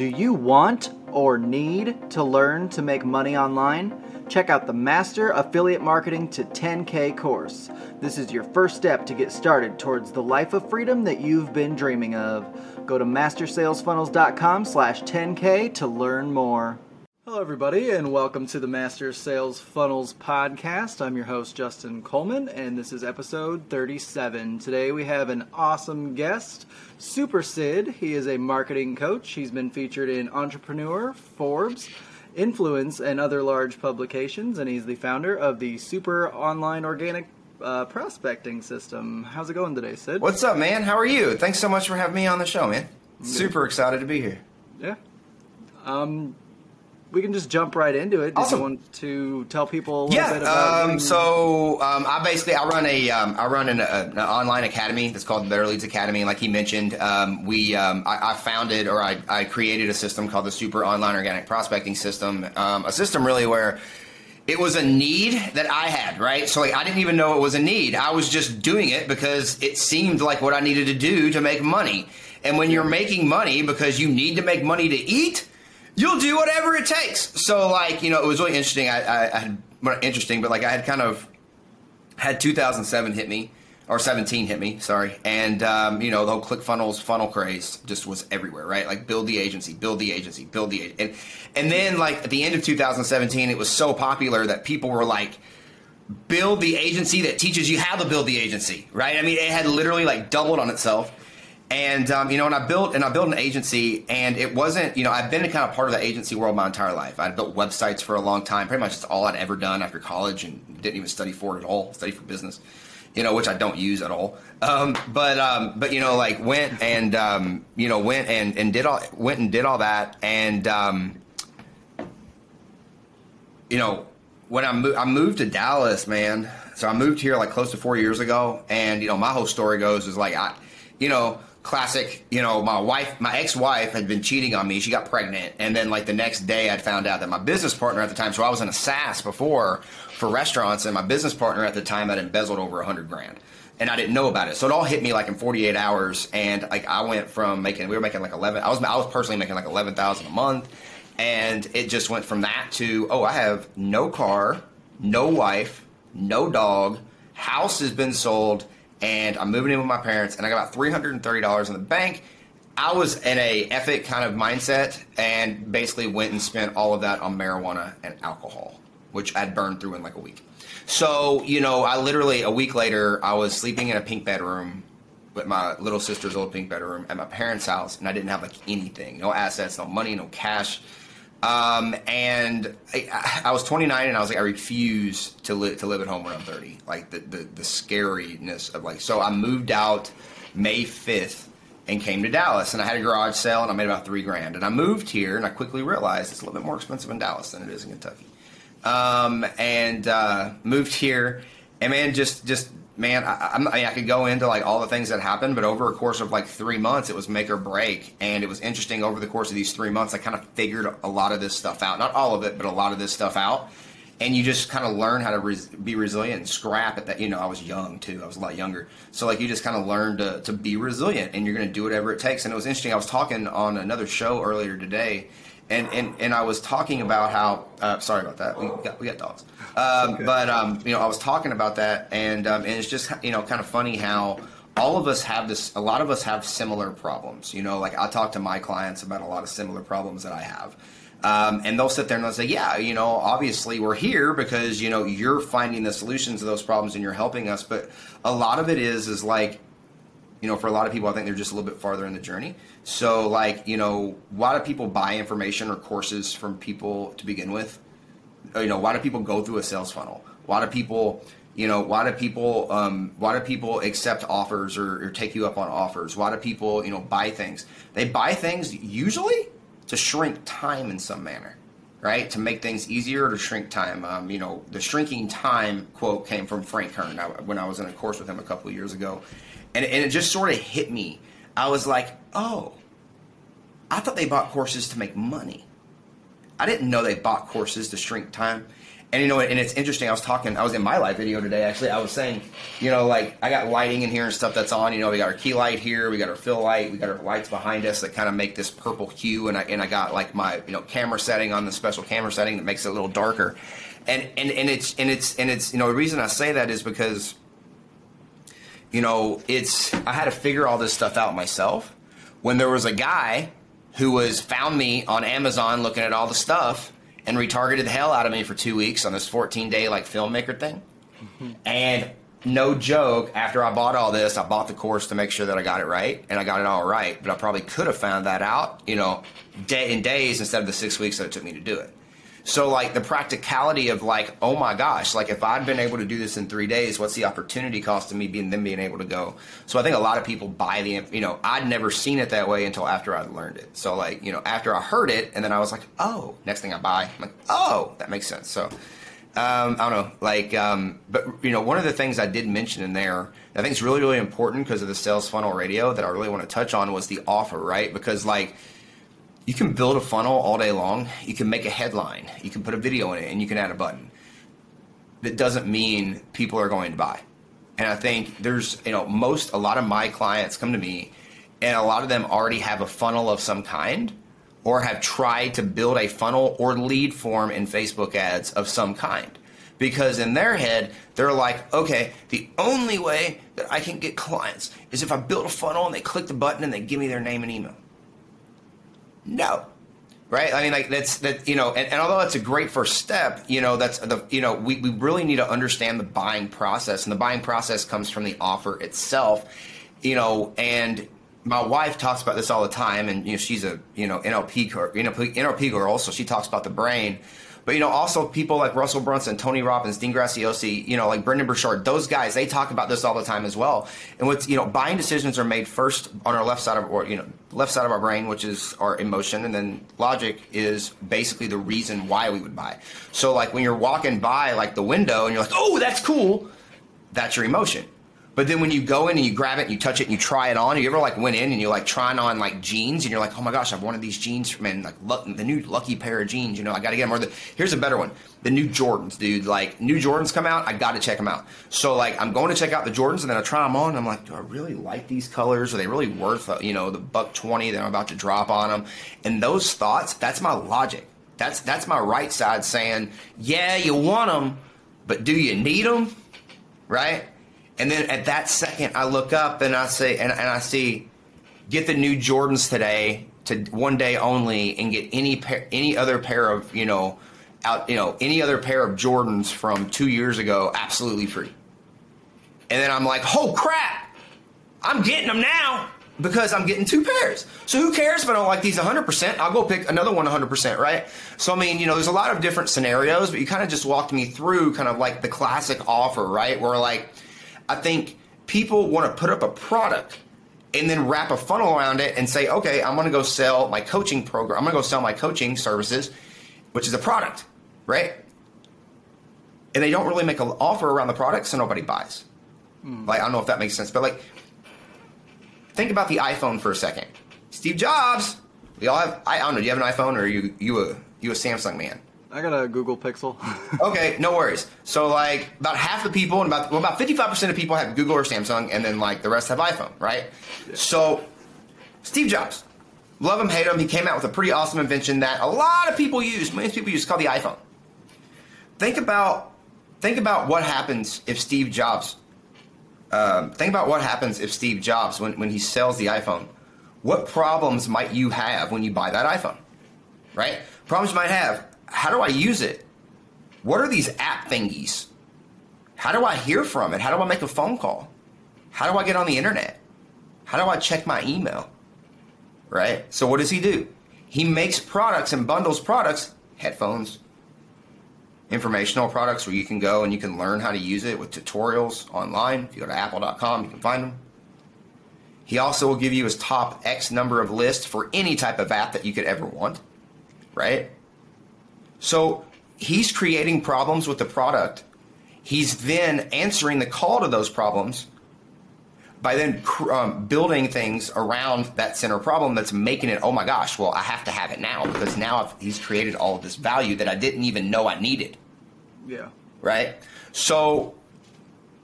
Do you want or need to learn to make money online? Check out the Master Affiliate Marketing to 10K course. This is your first step to get started towards the life of freedom that you've been dreaming of. Go to mastersalesfunnels.com slash 10K to learn more. Hello, everybody, and welcome to the Master Sales Funnels podcast. I'm your host, Justin Coleman, and this is episode 37. Today we have an awesome guest, Super Sid. He is a marketing coach. He's been featured in Entrepreneur, Forbes, Influence, and other large publications, and he's the founder of the Super Online Organic uh, Prospecting System. How's it going today, Sid? What's up, man? How are you? Thanks so much for having me on the show, man. Super excited to be here. Yeah. Um, we can just jump right into it. Did Awesome. you want to tell people a little Yeah. bit about Um, so um, I basically I run a um, I run an, uh, an online academy that's called Better Leads Academy. Like he mentioned, um, we um, I, I founded or I, I created a system called the Super Online Organic Prospecting System. Um, a system really where it was a need that I had, right? So like, I didn't even know it was a need. I was just doing it because it seemed like what I needed to do to make money. And when you're making money because you need to make money to eat, you'll do whatever it takes. So like, you know, it was really interesting. I, I, I had interesting, but like I had kind of had 2007 hit me or 17 hit me, sorry. And um, you know, the whole ClickFunnels funnel craze just was everywhere, right? Like build the agency, build the agency, build the and and then like at the end of 2017 it was so popular that people were like build the agency that teaches you how to build the agency, right? I mean, it had literally like doubled on itself. And um, you know, and I built and I built an agency, and it wasn't, you know, I've been kind of part of the agency world my entire life. I'd built websites for a long time, pretty much it's all I'd ever done after college, and didn't even study for it at all. Study for business, you know, which I don't use at all. Um, but um, but you know, like went and um, you know went and and did all went and did all that, and um, you know, when I, mo- I moved to Dallas, man, so I moved here like close to four years ago, and you know, my whole story goes is like I, you know, classic, you know, my wife, my ex-wife had been cheating on me. She got pregnant, and then like the next day, I'd found out that my business partner at the time, so I was in a SaaS before for restaurants, and my business partner at the time had embezzled over a hundred grand. And I didn't know about it, so it all hit me like in 48 hours. And like I went from making, we were making like 11. I was, I was personally making like 11,000 a month, and it just went from that to oh i have no car no wife no dog house has been sold and i'm moving in with my parents and i got about $330 in the bank. I was in a ethic kind of mindset and basically went and spent all of that on marijuana and alcohol which i'd burned through in like a week. So you know i literally a week later i was sleeping in a pink bedroom with my little sister's old pink bedroom at my parents' house, and I didn't have like anything, no assets, no money, no cash. Um, and I, I was 29, and I was like, I refuse to live to live at home when I'm 30. Like the, the the scariness of like, so I moved out May 5th and came to Dallas, and I had a garage sale, and I made about three grand. And I moved here, and I quickly realized it's a little bit more expensive in Dallas than it is in Kentucky um, and uh, moved here. And man, just just man, I, I, I could go into like all the things that happened, but over a course of like three months, it was make or break. And it was interesting over the course of these three months, I kind of figured a lot of this stuff out. Not all of it, but a lot of this stuff out. And you just kind of learn how to res- be resilient and scrap at that. You know, I was young too. I was a lot younger. So like you just kind of learn to, to be resilient and you're going to do whatever it takes. And it was interesting. I was talking on another show earlier today and, and, and I was talking about how uh, sorry about that. We got we got dogs. Um, but um, you know I was talking about that and um, and it's just you know kind of funny how all of us have this a lot of us have similar problems you know? Like I talk to my clients about a lot of similar problems that I have. Um, and they'll sit there and they'll say yeah you know obviously we're here because you know you're finding the solutions to those problems and you're helping us. But a lot of it is is like you know, for a lot of people, I think they're just a little bit farther in the journey. So, like, you know, why do people buy information or courses from people to begin with? You know, why do people go through a sales funnel? Why do people, you know, why do people, um, why do people accept offers or, or take you up on offers? Why do people, you know, buy things? They buy things usually to shrink time in some manner right? To make things easier or to shrink time. Um, you know, the shrinking time quote came from Frank Kern I, when I was in a course with him a couple of years ago. And, and it just sort of hit me. I was like, oh, I thought they bought courses to make money. I didn't know they bought courses to shrink time. And you know, and it's interesting. I was talking. I was in my live video today. Actually, I was saying, you know, like I got lighting in here and stuff that's on. You know, we got our key light here. We got our fill light. We got our lights behind us that kind of make this purple hue. And I and I got like my you know camera setting on the special camera setting that makes it a little darker. And and and it's and it's and it's you know the reason I say that is because you know it's I had to figure all this stuff out myself. When there was a guy who was found me on Amazon looking at all the stuff and retargeted the hell out of me for two weeks on this 14 day like filmmaker thing. And no joke, after I bought all this, I bought the course to make sure that I got it right, and I got it all right. But I probably could have found that out, you know, day in days instead of the six weeks that it took me to do it. So like the practicality of like, oh my gosh, like if I'd been able to do this in three days, what's the opportunity cost of me being then being able to go? So I think a lot of people buy the, you know, I'd never seen it that way until after I'd learned it. So like, you know, after I heard it, and then I was like, oh, next thing I buy, I'm like, oh, that makes sense. So um, I don't know, like, um, but you know, one of the things I did mention in there, I think it's really, really important because of the sales funnel radio that I really want to touch on was the offer, right? Because like you can build a funnel all day long. You can make a headline. You can put a video in it, and you can add a button. That doesn't mean people are going to buy. And I think there's, you know, most, a lot of my clients come to me, and a lot of them already have a funnel of some kind, or have tried to build a funnel or lead form in Facebook ads of some kind. Because in their head, they're like, okay, the only way that I can get clients is if I build a funnel and they click the button and they give me their name and email. No. Right? I mean, like that's that, you know, and, and although that's a great first step, you know, that's the, you know, we, we really need to understand the buying process. And the buying process comes from the offer itself, you know, and my wife talks about this all the time. And, you know, she's a, you know, NLP, you know, NLP girl. So she talks about the brain but you know, also people like Russell Brunson, Tony Robbins, Dean Graziosi, you know, like Brendon Burchard, those guys, they talk about this all the time as well. And what's you know, buying decisions are made first on our left side of or you know, left side of our brain, which is our emotion, and then logic is basically the reason why we would buy. So like when you're walking by like the window and you're like, oh, that's cool, that's your emotion. But then when you go in and you grab it and you touch it and you try it on, you ever like went in and you're like trying on like jeans and you're like, oh my gosh, I've wanted these jeans, man, like luck, the new lucky pair of jeans, you know, I got to get them. Or the, here's a better one, the new Jordans, dude. Like new Jordans come out, I got to check them out. So like I'm going to check out the Jordans and then I try them on. I'm like, do I really like these colors? Are they really worth uh, you know the buck twenty that I'm about to drop on them? And those thoughts, that's my logic. That's that's my right side saying, yeah, you want them, but do you need them? Right? And then at that second, I look up and I say, and, and I see, get the new Jordans today to one day only, and get any pair, any other pair of you know, out you know any other pair of Jordans from two years ago absolutely free. And then I'm like, oh crap, I'm getting them now because I'm getting two pairs. So who cares if I don't like these 100%? I'll go pick another one 100%, right? So I mean, you know, there's a lot of different scenarios, but you kind of just walked me through kind of like the classic offer, right? Where like I think people want to put up a product and then wrap a funnel around it and say, okay, I'm going to go sell my coaching program. I'm going to go sell my coaching services, which is a product, right? And they don't really make an offer around the product, so nobody buys. Mm. Like, I don't know if that makes sense, but like, think about the iPhone for a second. Steve Jobs, we all have. I, I don't know. Do you have an iPhone, or are you you a you a Samsung man? I got a Google Pixel. okay, no worries. So like about half the people and about well, about fifty five percent of people have Google or Samsung, and then like the rest have iPhone, right? Yeah. So Steve Jobs, love him, hate him, he came out with a pretty awesome invention that a lot of people use. Most people use called the iPhone. Think about think about what happens if Steve Jobs. Um, think about what happens if Steve Jobs, when, when he sells the iPhone, what problems might you have when you buy that iPhone? Right? Problems you might have how do I use it? What are these app thingies? How do I hear from it? How do I make a phone call? How do I get on the internet? How do I check my email? Right? So what does he do? He makes products and bundles products, headphones, informational products where you can go and you can learn how to use it with tutorials online. If you go to apple.com, you can find them. He also will give you his top X number of lists for any type of app that you could ever want, right? So he's creating problems with the product. He's then answering the call to those problems by then cr- um, building things around that center problem that's making it oh my gosh well i have to have it now because now I've, he's created all of this value that i didn't even know i needed Yeah. right so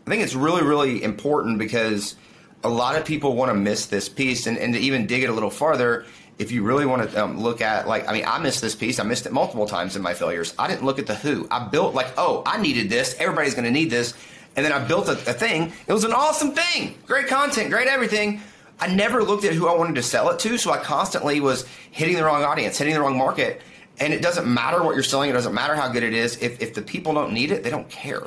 i think it's really really important because a lot of people want to miss this piece and, and to even dig it a little farther if you really want to um, look at like i mean i missed this piece i missed it multiple times in my failures. I didn't look at the who. I built like oh i needed this everybody's going to need this and then i built a, a thing. It was an awesome thing! Great content great everything. I never looked at who i wanted to sell it to so i constantly was hitting the wrong audience hitting the wrong market and it doesn't matter what you're selling it doesn't matter how good it is. If, if the people don't need it they don't care.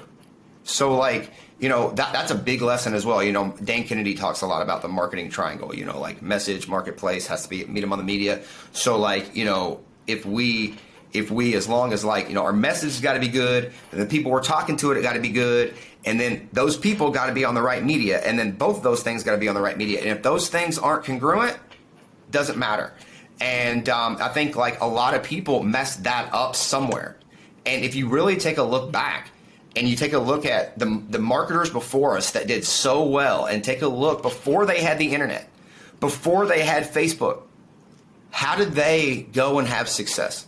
So like, you know, that that's a big lesson as well. You know, Dan Kennedy talks a lot about the marketing triangle, you know, like message, marketplace has to be meet them on the media. So like, you know, if we if we as long as like, you know, our message has got to be good, and the people we're talking to it, it got to be good, and then those people got to be on the right media, and then both those things got to be on the right media. And if those things aren't congruent, doesn't matter. And um, I think like a lot of people mess that up somewhere. And if you really take a look back and you take a look at the, the marketers before us that did so well, and take a look before they had the internet, before they had Facebook, how did they go and have success?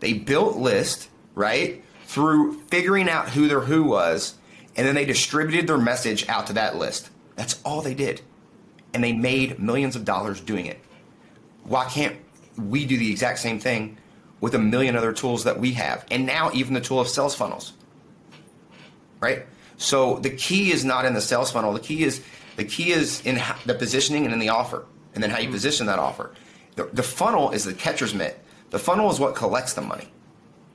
They built list, right? Through figuring out who their who was, and then they distributed their message out to that list. That's all they did. And they made millions of dollars doing it. Why can't we do the exact same thing with a million other tools that we have? And now even the tool of sales funnels. Right? So the key is not in the sales funnel. The key is the key is in the positioning and in the offer, and then how you mm. position that offer. The, the funnel is the catcher's mitt. The funnel is what collects the money.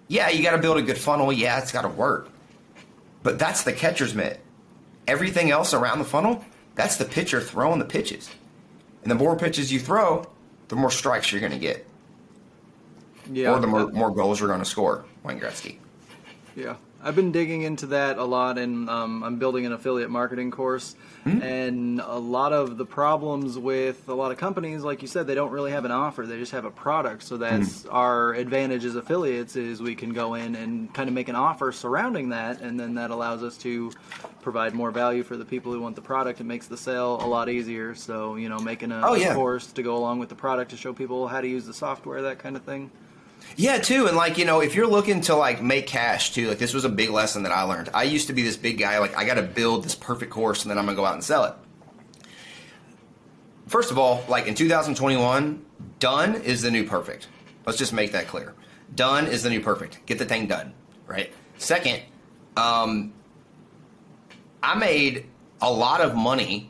Yeah, you got to build a good funnel. Yeah, it's got to work. But that's the catcher's mitt. Everything else around the funnel, that's the pitcher throwing the pitches. And the more pitches you throw, the more strikes you're going to get, Yeah. or the more, more goals you're going to score. Wayne Gretzky. Yeah, I've been digging into that a lot, and um, I'm building an affiliate marketing course. And a lot of the problems with a lot of companies, like you said, they don't really have an offer; they just have a product. So that's our advantage as affiliates is we can go in and kind of make an offer surrounding that, and then that allows us to provide more value for the people who want the product. It makes the sale a lot easier. So you know, making a, Oh, yeah. course to go along with the product to show people how to use the software, that kind of thing. Yeah, too, and like you know, if you're looking to like make cash too, like this was a big lesson that I learned. I used to be this big guy, like I got to build this perfect course, and then I'm gonna go out and sell it. First of all, like in 2021, done is the new perfect. Let's just make that clear. Done is the new perfect. Get the thing done, right? Second, um, I made a lot of money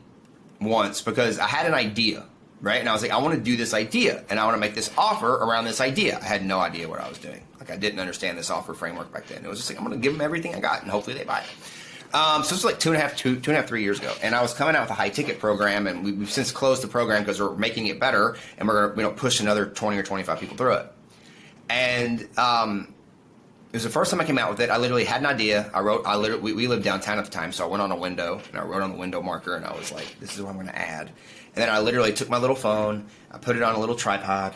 once because I had an idea, right? And I was like, I want to do this idea and I want to make this offer around this idea. I had no idea what I was doing. Like, I didn't understand this offer framework back then. It was just like, I'm going to give them everything I got and hopefully they buy it. Um, so it's like two and a half, two, two and a half, three years ago, and I was coming out with a high ticket program, and we, we've since closed the program because we're making it better, and we're gonna you know push another twenty or twenty five people through it. And um, it was the first time I came out with it. I literally had an idea. I wrote. I literally we, we lived downtown at the time, so I went on a window and I wrote on the window marker, and I was like, "This is what I'm going to add." And then I literally took my little phone, I put it on a little tripod,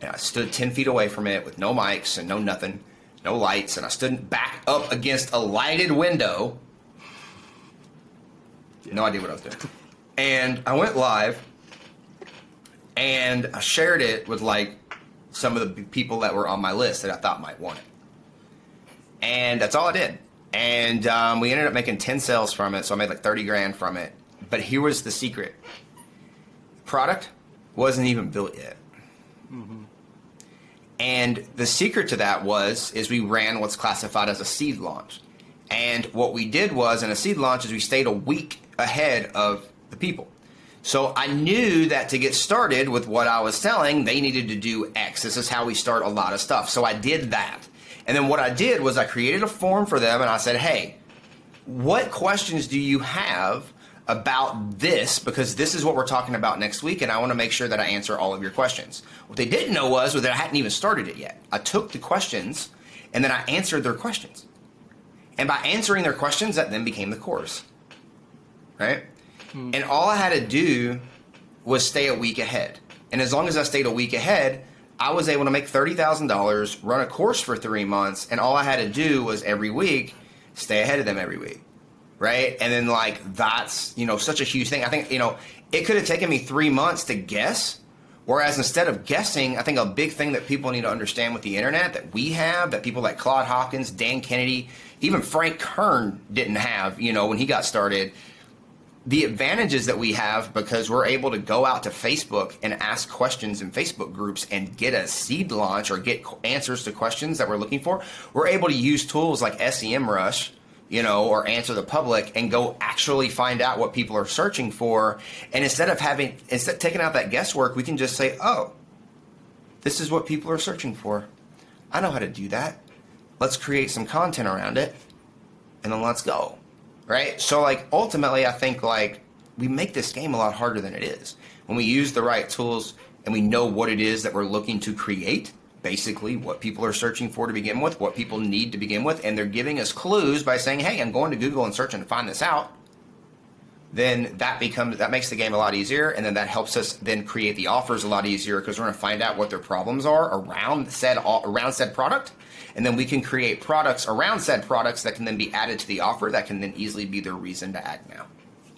and I stood ten feet away from it with no mics and no nothing, no lights, and I stood back up against a lighted window. No idea what I was doing. And I went live, and I shared it with like some of the people that were on my list that I thought might want it and that's all I did. And um, we ended up making ten sales from it, so I made like thirty grand from it. But here was the secret: product wasn't even built yet. And the secret to that was is we ran what's classified as a seed launch. And what we did was in a seed launch is we stayed a week ahead of the people. So I knew that to get started with what I was selling, they needed to do X. This is how we start a lot of stuff. So I did that. And then what I did was I created a form for them and I said, hey, what questions do you have about this? Because this is what we're talking about next week, and I want to make sure that I answer all of your questions. What they didn't know was, was that I hadn't even started it yet. I took the questions and then I answered their questions. And by answering their questions, that then became the course. Right? Hmm. And all I had to do was stay a week ahead. And as long as I stayed a week ahead, I was able to make $30,000, run a course for three months, and all I had to do was every week stay ahead of them every week. Right? And then like that's you know such a huge thing. I think you know it could have taken me three months to guess. Whereas instead of guessing, I think a big thing that people need to understand with the internet that we have, that people like Claude Hopkins, Dan Kennedy, even Frank Kern didn't have, you know, when he got started, the advantages that we have because we're able to go out to Facebook and ask questions in Facebook groups and get a seed launch or get answers to questions that we're looking for. We're able to use tools like SEMrush, you know, or answer the public and go actually find out what people are searching for. And instead of having instead of taking out that guesswork, we can just say, "Oh, this is what people are searching for. I know how to do that. Let's create some content around it, and then let's go." right? So like ultimately, I think like we make this game a lot harder than it is when we use the right tools and we know what it is that we're looking to create. Basically, what people are searching for to begin with, what people need to begin with, and they're giving us clues by saying, "Hey, I'm going to Google and searching to find this out." Then that becomes that makes the game a lot easier, and then that helps us then create the offers a lot easier because we're going to find out what their problems are around said around said product, and then we can create products around said products that can then be added to the offer that can then easily be their reason to add now.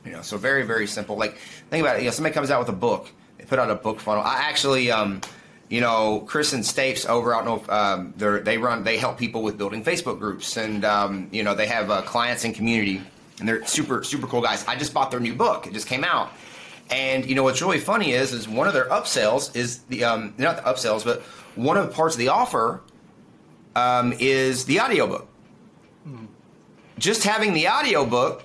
You know, so very very simple. Like think about it. You know, somebody comes out with a book, they put out a book funnel. I actually. Um, you know, Chris and Stapes over, I don't know if um, they run, they help people with building Facebook groups, and um, you know, they have uh, clients and community, and they're super super cool guys. I just bought their new book; it just came out, and you know what's really funny is is one of their upsells is the um, not the upsells, but one of the parts of the offer um, is the audiobook. Hmm. Just having the audiobook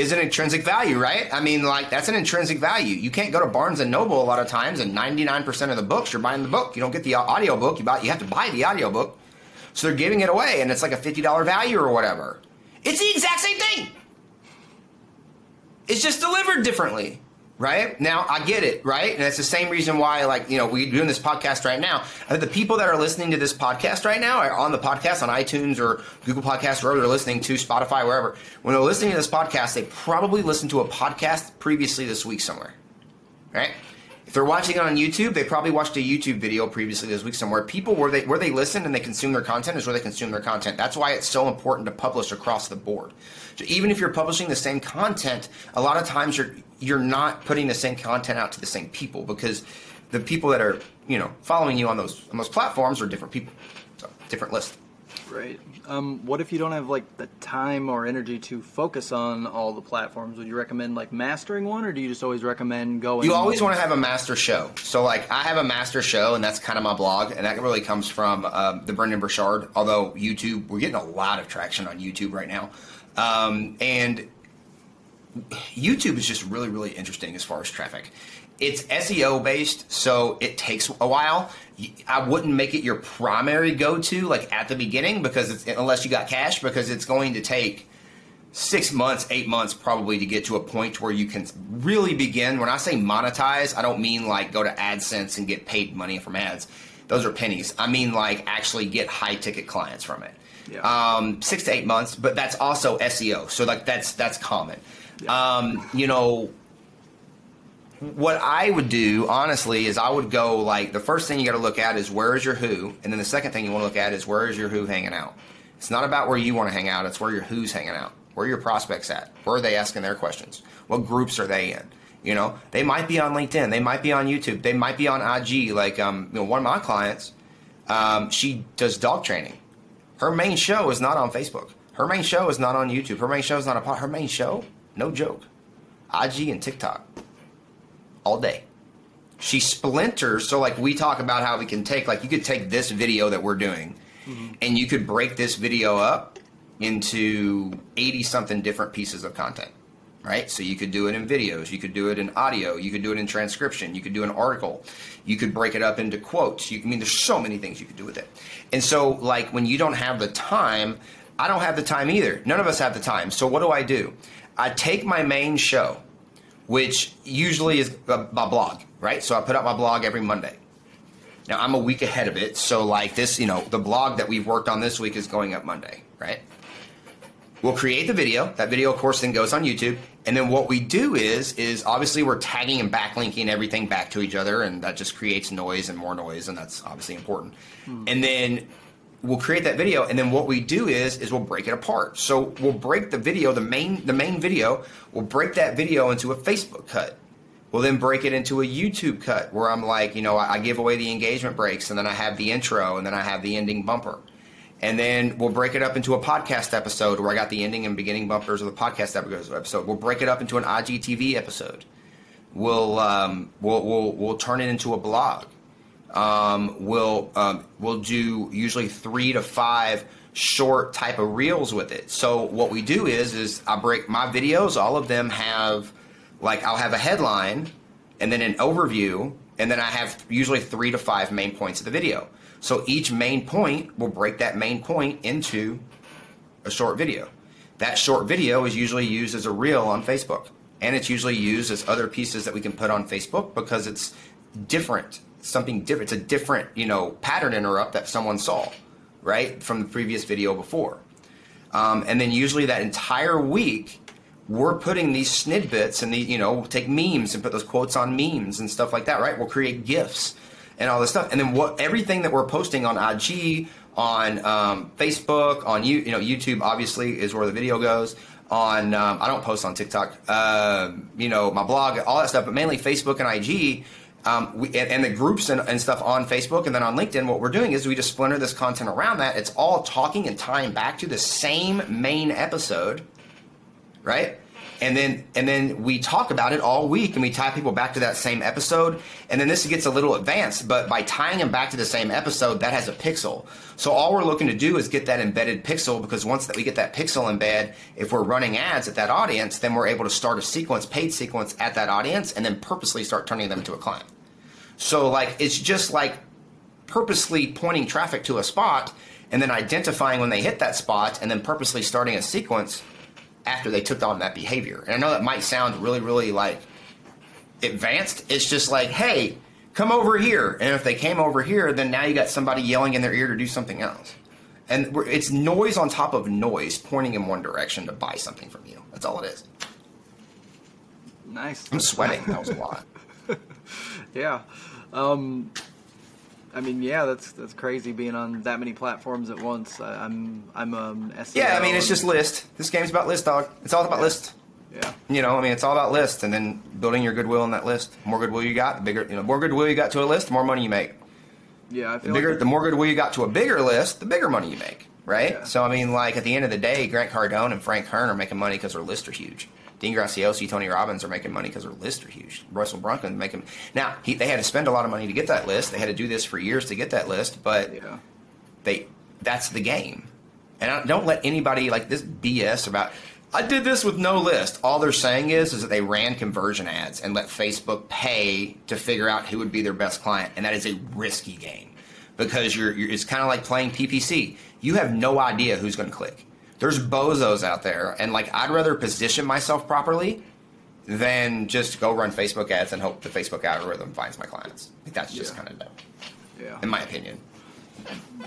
is an intrinsic value, right? I mean, like that's an intrinsic value. You can't go to Barnes and Noble a lot of times, and 99% of the books you're buying the book. You don't get the audiobook. You buy, you have to buy the audiobook. So they're giving it away, and it's like a $50 value or whatever. It's the exact same thing. It's just delivered differently right? Now I get it, right? And it's the same reason why, like, you know, we're doing this podcast right now. Uh, the people that are listening to this podcast right now are on the podcast on iTunes or Google Podcasts, wherever they're listening to, Spotify, wherever. When they're listening to this podcast, they probably listened to a podcast previously this week somewhere, right? If they're watching it on YouTube, they probably watched a YouTube video previously this week somewhere. People where they where they listen and they consume their content is where they consume their content. That's why it's so important to publish across the board. So even if you're publishing the same content, a lot of times you're you're not putting the same content out to the same people because the people that are you know following you on those on those platforms are different people, so different list. Right. Um, what if you don't have like the time or energy to focus on all the platforms? Would you recommend like mastering one, or do you just always recommend going? You always want to have a master show. So like I have a master show, and that's kind of my blog, and that really comes from um, the Brendon Burchard. Although YouTube, we're getting a lot of traction on YouTube right now, um, and YouTube is just really really interesting as far as traffic it's SEO based, so it takes a while. I wouldn't make it your primary go to like at the beginning because it's unless you got cash because it's going to take six months, eight months probably to get to a point where you can really begin. When I say monetize, I don't mean like go to AdSense and get paid money from ads. Those are pennies. I mean like actually get high ticket clients from it. Yeah. Um, six to eight months, but that's also SEO. So like that's that's common. Um, you know, what I would do, honestly, is I would go like the first thing you got to look at is where is your who, and then the second thing you want to look at is where is your who hanging out. It's not about where you want to hang out; it's where your who's hanging out. Where are your prospects at? Where are they asking their questions? What groups are they in? You know, they might be on LinkedIn, they might be on YouTube, they might be on IG. Like, um, you know, one of my clients, um, she does dog training. Her main show is not on Facebook. Her main show is not on YouTube. Her main show is not a Her main show, no joke, IG and TikTok all day. She splinters. So, like, we talk about how we can take, like, you could take this video that we're doing mm-hmm. and you could break this video up into 80 something different pieces of content, right? So, you could do it in videos, you could do it in audio, you could do it in transcription, you could do an article, you could break it up into quotes. You, I mean, there's so many things you could do with it. And so, like, when you don't have the time, I don't have the time either. None of us have the time. So, what do I do? I take my main show which usually is my blog, right? So I put out my blog every Monday. Now I'm a week ahead of it, so like this, you know, the blog that we've worked on this week is going up Monday, right? We'll create the video. That video, of course, then goes on YouTube. And then what we do is, is obviously we're tagging and backlinking everything back to each other, and that just creates noise and more noise, and that's obviously important. Hmm. And then we'll create that video and then what we do is is we'll break it apart. So we'll break the video the main the main video we'll break that video into a facebook cut. We'll then break it into a youtube cut where i'm like you know i, I give away the engagement breaks and then i have the intro and then i have the ending bumper. And then we'll break it up into a podcast episode where i got the ending and beginning bumpers of the podcast episode. We'll break it up into an igtv episode. We'll um, we'll, we'll we'll turn it into a blog um, we'll um, we'll do usually three to five short type of reels with it. So what we do is is I break my videos. All of them have like I'll have a headline and then an overview, and then I have usually three to five main points of the video. So each main point will break that main point into a short video. That short video is usually used as a reel on Facebook, and it's usually used as other pieces that we can put on Facebook because it's different something different. It's a different, you know, pattern interrupt that someone saw, right, from the previous video before. Um, and then usually that entire week, we're putting these snippets and the, you know, we'll take memes and put those quotes on memes and stuff like that, right? We'll create gifs and all this stuff. And then what everything that we're posting on IG, on um, Facebook, on you, you know, YouTube obviously is where the video goes. On um, I don't post on TikTok, uh, you know, my blog, all that stuff, but mainly Facebook and IG um, we, and, and, the groups and, and, stuff on Facebook and then on LinkedIn, what we're doing is we just splinter this content around that. It's all talking and tying back to the same main episode, right? And then and then we talk about it all week, and we tie people back to that same episode. And then this gets a little advanced, but by tying them back to the same episode, that has a pixel. So all we're looking to do is get that embedded pixel because once that we get that pixel embed, if we're running ads at that audience, then we're able to start a sequence, paid sequence at that audience, and then purposely start turning them into a client. So like it's just like purposely pointing traffic to a spot and then identifying when they hit that spot and then purposely starting a sequence after they took on that behavior. And I know that might sound really, really like advanced. It's just like, hey, come over here. And if they came over here, then now you got somebody yelling in their ear to do something else. And it's noise on top of noise pointing in one direction to buy something from you. That's all it is. Nice. I'm sweating. That was a lot. yeah. Um, I mean, yeah, that's that's crazy being on that many platforms at once. I, am I'm, I'm um SEO Yeah, I mean, it's just list. This game's about list, dog. It's all about yeah. list. Yeah. You know, I mean, it's all about list, and then building your goodwill on that list. The more goodwill you got, the bigger. You know, more goodwill you got to a list, the more money you make. Yeah, I feel the bigger, like the more goodwill you got to a bigger list, the bigger money you make. Right. Yeah. So I mean, like at the end of the day, Grant Cardone and Frank Kern are making money because their lists are huge. Dean Graziosi, Tony Robbins are making money because their lists are huge. Russell Brunson making now he, they had to spend a lot of money to get that list. They had to do this for years to get that list, but yeah. they that's the game. And I, don't let anybody like this BS about. I did this with no list. All they're saying is is that they ran conversion ads and let Facebook pay to figure out who would be their best client, and that is a risky game because you're, you're it's kind of like playing PPC. You have no idea who's going to click there's bozos out there, and like I'd rather position myself properly than just go run Facebook ads and hope the Facebook algorithm finds my clients. Think that's just yeah. kind of dumb. Yeah. In my opinion.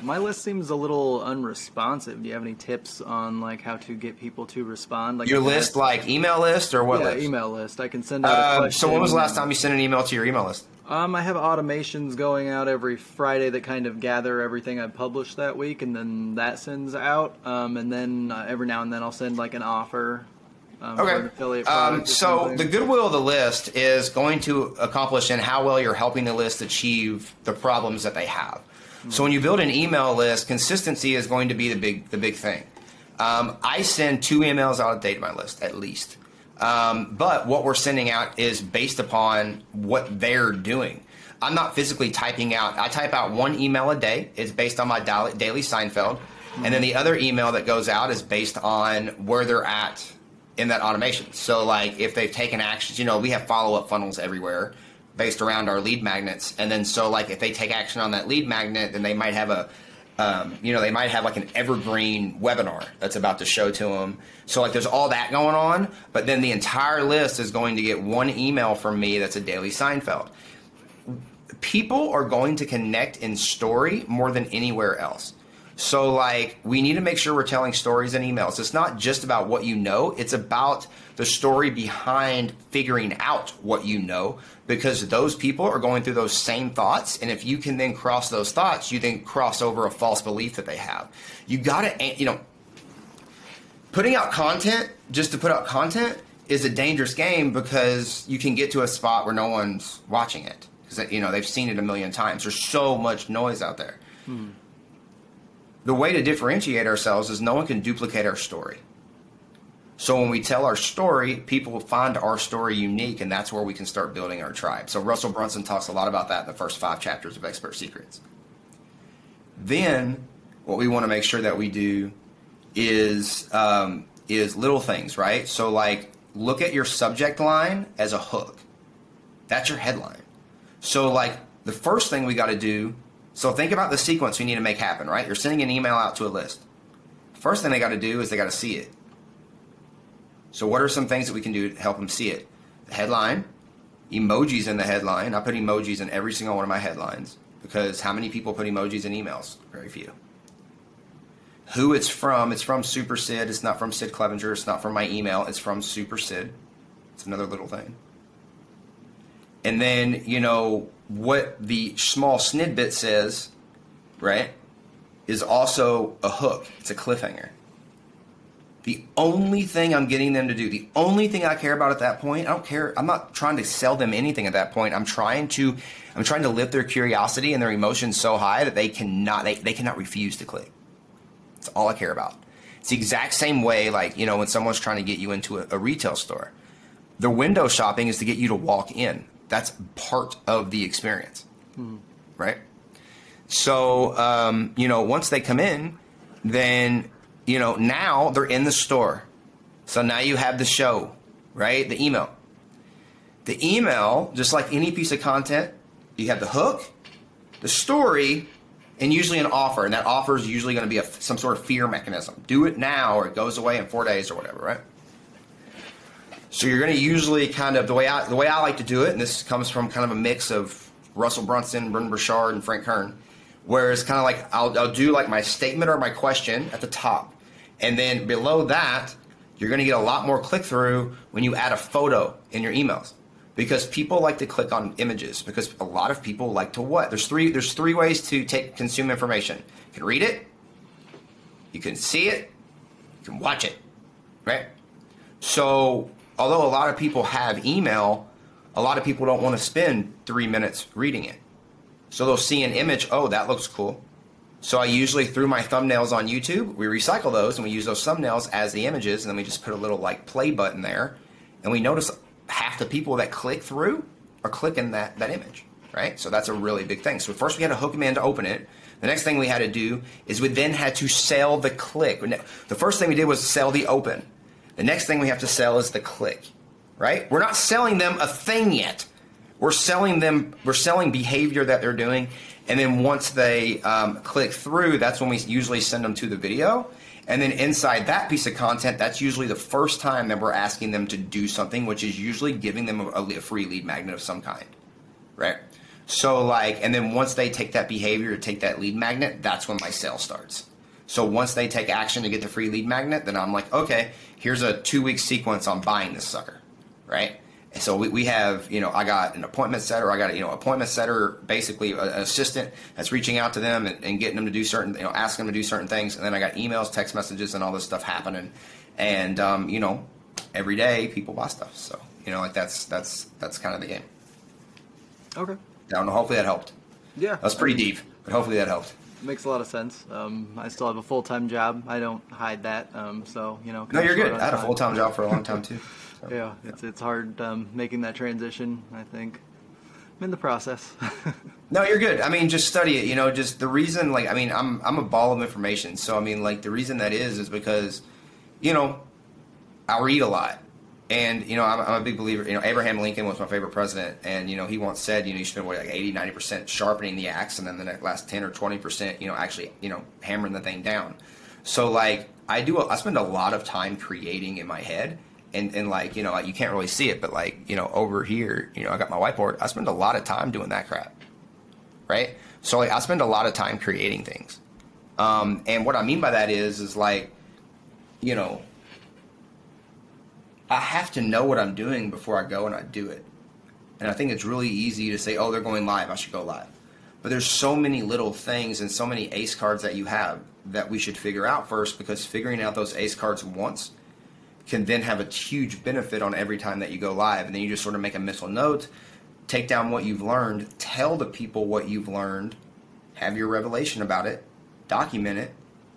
My list seems a little unresponsive. Do you have any tips on like how to get people to respond? Like your list, like email list or what? Yeah, list? email list. I can send out. Um, so when was the last time you sent an email to your email list? Um, I have automations going out every Friday that kind of gather everything I published that week, and then that sends out. Um, and then uh, every now and then I'll send like an offer. Um, okay. affiliate um, so the goodwill of the list is going to accomplish in how well you're helping the list achieve the problems that they have. So when you build an email list, consistency is going to be the big the big thing. Um, I send two emails out a day to my list at least. Um, but what we're sending out is based upon what they're doing. I'm not physically typing out. I type out one email a day. It's based on my daily Seinfeld, mm-hmm. and then the other email that goes out is based on where they're at in that automation. So, like if they've taken actions, you know, we have follow up funnels everywhere based around our lead magnets, and then so like if they take action on that lead magnet, then they might have a um, you know, they might have like an evergreen webinar that's about to show to them. So like there's all that going on, but then the entire list is going to get one email from me that's a daily Seinfeld. People are going to connect in story more than anywhere else. So, like, we need to make sure we're telling stories in emails. It's not just about what you know, it's about the story behind figuring out what you know because those people are going through those same thoughts. And if you can then cross those thoughts, you then cross over a false belief that they have. You got to, you know, putting out content just to put out content is a dangerous game because you can get to a spot where no one's watching it because you know they've seen it a million times. There's so much noise out there. Hmm. The way to differentiate ourselves is no one can duplicate our story. So when we tell our story, people find our story unique, and that's where we can start building our tribe. So Russell Brunson talks a lot about that in the first five chapters of Expert Secrets. Then, what we want to make sure that we do is um, is little things, right? So like, look at your subject line as a hook. That's your headline. So like, the first thing we got to do. So think about the sequence we need to make happen, right? You're sending an email out to a list. First thing they got to do is they got to see it. So, what are some things that we can do to help them see it? The headline, emojis in the headline. I put emojis in every single one of my headlines because how many people put emojis in emails? Very few. Who it's from? It's from Super Sid. It's not from Sid Clevenger. It's not from my email. It's from Super Sid. It's another little thing. And then, you know, what the small snidbit says, right, is also a hook. It's a cliffhanger. The only thing I'm getting them to do, the only thing I care about at that point, I don't care. I'm not trying to sell them anything at that point. I'm trying to, I'm trying to lift their curiosity and their emotions so high that they cannot, they, they cannot refuse to click. That's all I care about. It's the exact same way, like you know, when someone's trying to get you into a, a retail store, the window shopping is to get you to walk in. That's part of the experience, hmm. right? So, um, you know, once they come in, then you know, now they're in the store. So now you have the show, right? The email. The email, just like any piece of content, you have the hook, the story, and usually an offer. And that offer is usually going to be a, some sort of fear mechanism. Do it now or it goes away in four days or whatever, right? So you're going to usually kind of the way I the way I like to do it, and this comes from kind of a mix of Russell Brunson, Brendon Burchard, and Frank Kern, where it's kind of like I'll, I'll do like my statement or my question at the top, and then below that, you're going to get a lot more click through when you add a photo in your emails. Because people like to click on images because a lot of people like to what? There's three there's three ways to take consume information. You can read it you can see it you can watch it right? So although a lot of people have email a lot of people don't want to spend three minutes reading it so they'll see an image oh that looks cool so I usually through my thumbnails on YouTube, we recycle those and we use those thumbnails as the images, and then we just put a little like play button there, and we notice half the people that click through are clicking that that image, right? So that's a really big thing. So first we had to hook them in to open it. The next thing we had to do is we then had to sell the click. The first thing we did was sell the open. The next thing we have to sell is the click, right? We're not selling them a thing yet. We're selling them. We're selling behavior that they're doing and then once they um, click through, that's when we usually send them to the video. And then inside that piece of content, that's usually the first time that we're asking them to do something, which is usually giving them a, a free lead magnet of some kind, right? So like, and then once they take that behavior take that lead magnet, that's when my sale starts. So once they take action to get the free lead magnet, then I'm like, okay, here's a two week sequence on buying this sucker, right? So we, we have, you know, I got an appointment setter. I got you know, appointment setter, basically an assistant that's reaching out to them and, and, getting them to do certain, you know, asking them to do certain things. And then I got emails, text messages, and all this stuff happening. And, um, you know, every day people buy stuff. So, you know, like that's, that's, that's kind of the game. Okay. I don't know. Hopefully that helped. Yeah. That's pretty deep, but hopefully that helped. Makes a lot of sense. Um, I still have a full time job. I don't hide that. Um, so, you know. No, you're good. I had a full time job for a long time too. So, yeah, yeah, it's it's hard um, making that transition. I think I'm in the process. no, you're good. I mean, just study it. You know, just the reason. Like, I mean, I'm I'm a ball of information. So I mean, like the reason that is is because, you know, I read a lot. And, you know, I'm, I'm, a big believer, you know, Abraham Lincoln was my favorite president. And, you know, he once said, you know, you spend what, like 80, 90% sharpening the axe and then the next last 10 or 20%, you know, actually, you know, hammering the thing down. So, like, I do, I spend a lot of time creating in my head and, and like you know like you can't really see it but like you know over here you know i got my whiteboard i spend a lot of time doing that crap right so like i spend a lot of time creating things Um, and what I mean by that is, is like, you know, I have to know what I'm doing before I go and I do it. And I think it's really easy to say, oh, they're going live, I should go live. But there's so many little things and so many ace cards that you have that we should figure out first because figuring out those ace cards once can then have a huge benefit on every time that you go live. And then you just sort of make a mental note, take down what you've learned, tell the people what you've learned, have your revelation about it, document it,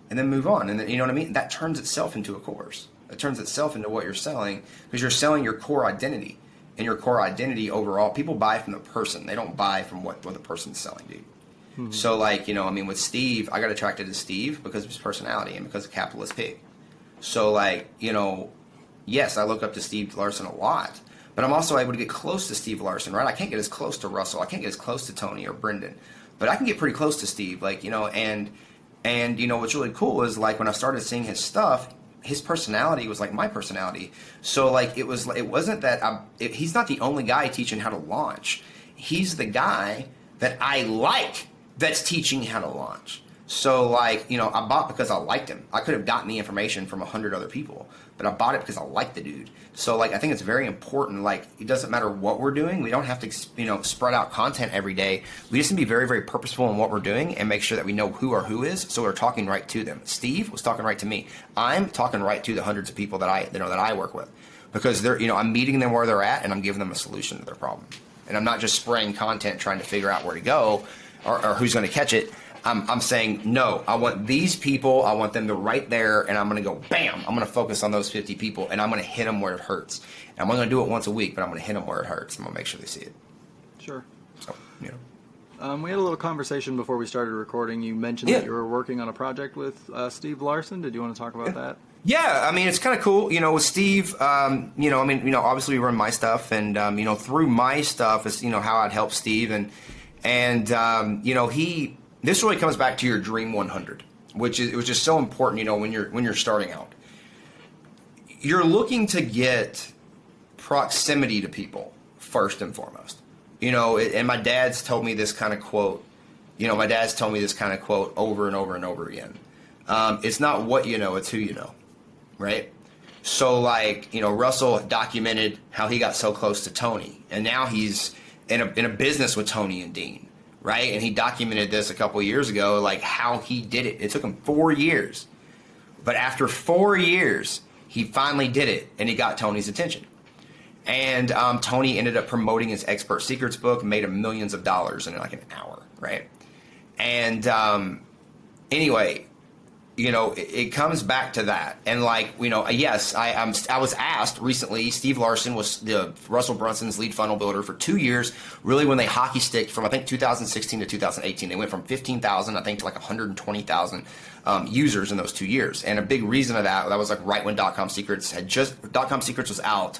and then move on. And then, you know what I mean? That turns itself into a course. It turns itself into what you're selling because you're selling your core identity. And your core identity overall, people buy from the person. They don't buy from what, what the person's selling, dude. Mm-hmm. So, like, you know, I mean, with Steve, I got attracted to Steve because of his personality and because of Capitalist Pig. So, like, you know, yes, I look up to Steve Larsen a lot, but I'm also able to get close to Steve Larsen, right? I can't get as close to Russell. I can't get as close to Tony or Brendon, but I can get pretty close to Steve, like, you know, and, and, you know, what's really cool is like when I started seeing his stuff, his personality was like my personality. So like it was it wasn't that I, it, he's not the only guy teaching how to launch. He's the guy that I like that's teaching how to launch. So like, you know, I bought because I liked him. I could have gotten the information from a hundred other people, but I bought it because I like the dude. So like, I think it's very important. Like, it doesn't matter what we're doing. We don't have to, you know, spread out content every day. We just need to be very, very purposeful in what we're doing and make sure that we know who or who is. So we're talking right to them. Steve was talking right to me. I'm talking right to the hundreds of people that I, you know, that I work with because they're, you know, I'm meeting them where they're at and I'm giving them a solution to their problem. And I'm not just spraying content trying to figure out where to go or, or who's going to catch it. I'm, I'm saying no. I want these people. I want them to right there, and I'm going to go bam. I'm going to focus on those 50 people, and I'm going to hit them where it hurts. And I'm going to do it once a week, but I'm going to hit them where it hurts. I'm going to make sure they see it. Sure. So you know. Um, we had a little conversation before we started recording. You mentioned yeah. that you were working on a project with uh, Steve Larsen. Did you want to talk about yeah. that? Yeah, I mean it's kind of cool. You know, with Steve, um, you know, I mean, you know, obviously we run my stuff, and um, you know, through my stuff is you know how I'd help Steve, and and um, you know he this really comes back to your dream 100 which is it was just so important you know when you're when you're starting out. You're looking to get proximity to people first and foremost. You know and my dad's told me this kind of quote you know my dad's told me this kind of quote over and over and over again. Um, it's not what you know it's who you know right? So like you know russell documented how he got so close to tony and now he's in a, in a business with tony and dean right? And he documented this a couple years ago, like how he did it. It took him four years. But after four years, he finally did it and he got Tony's attention. And um, Tony ended up promoting his Expert Secrets book, made him millions of dollars in like an hour, right? And um, anyway, you know, it, it, comes back to that. And like, you know, yes, I I'm, I was asked recently. Steve Larsen was the Russell Brunson's lead funnel builder for two years. Really, when they hockey sticked from I think 2016 to 2018, they went from 15,000 I think to like 120,000 um, users in those two years. And a big reason of that that was like right when Dot Com Secrets had just Dot Com Secrets was out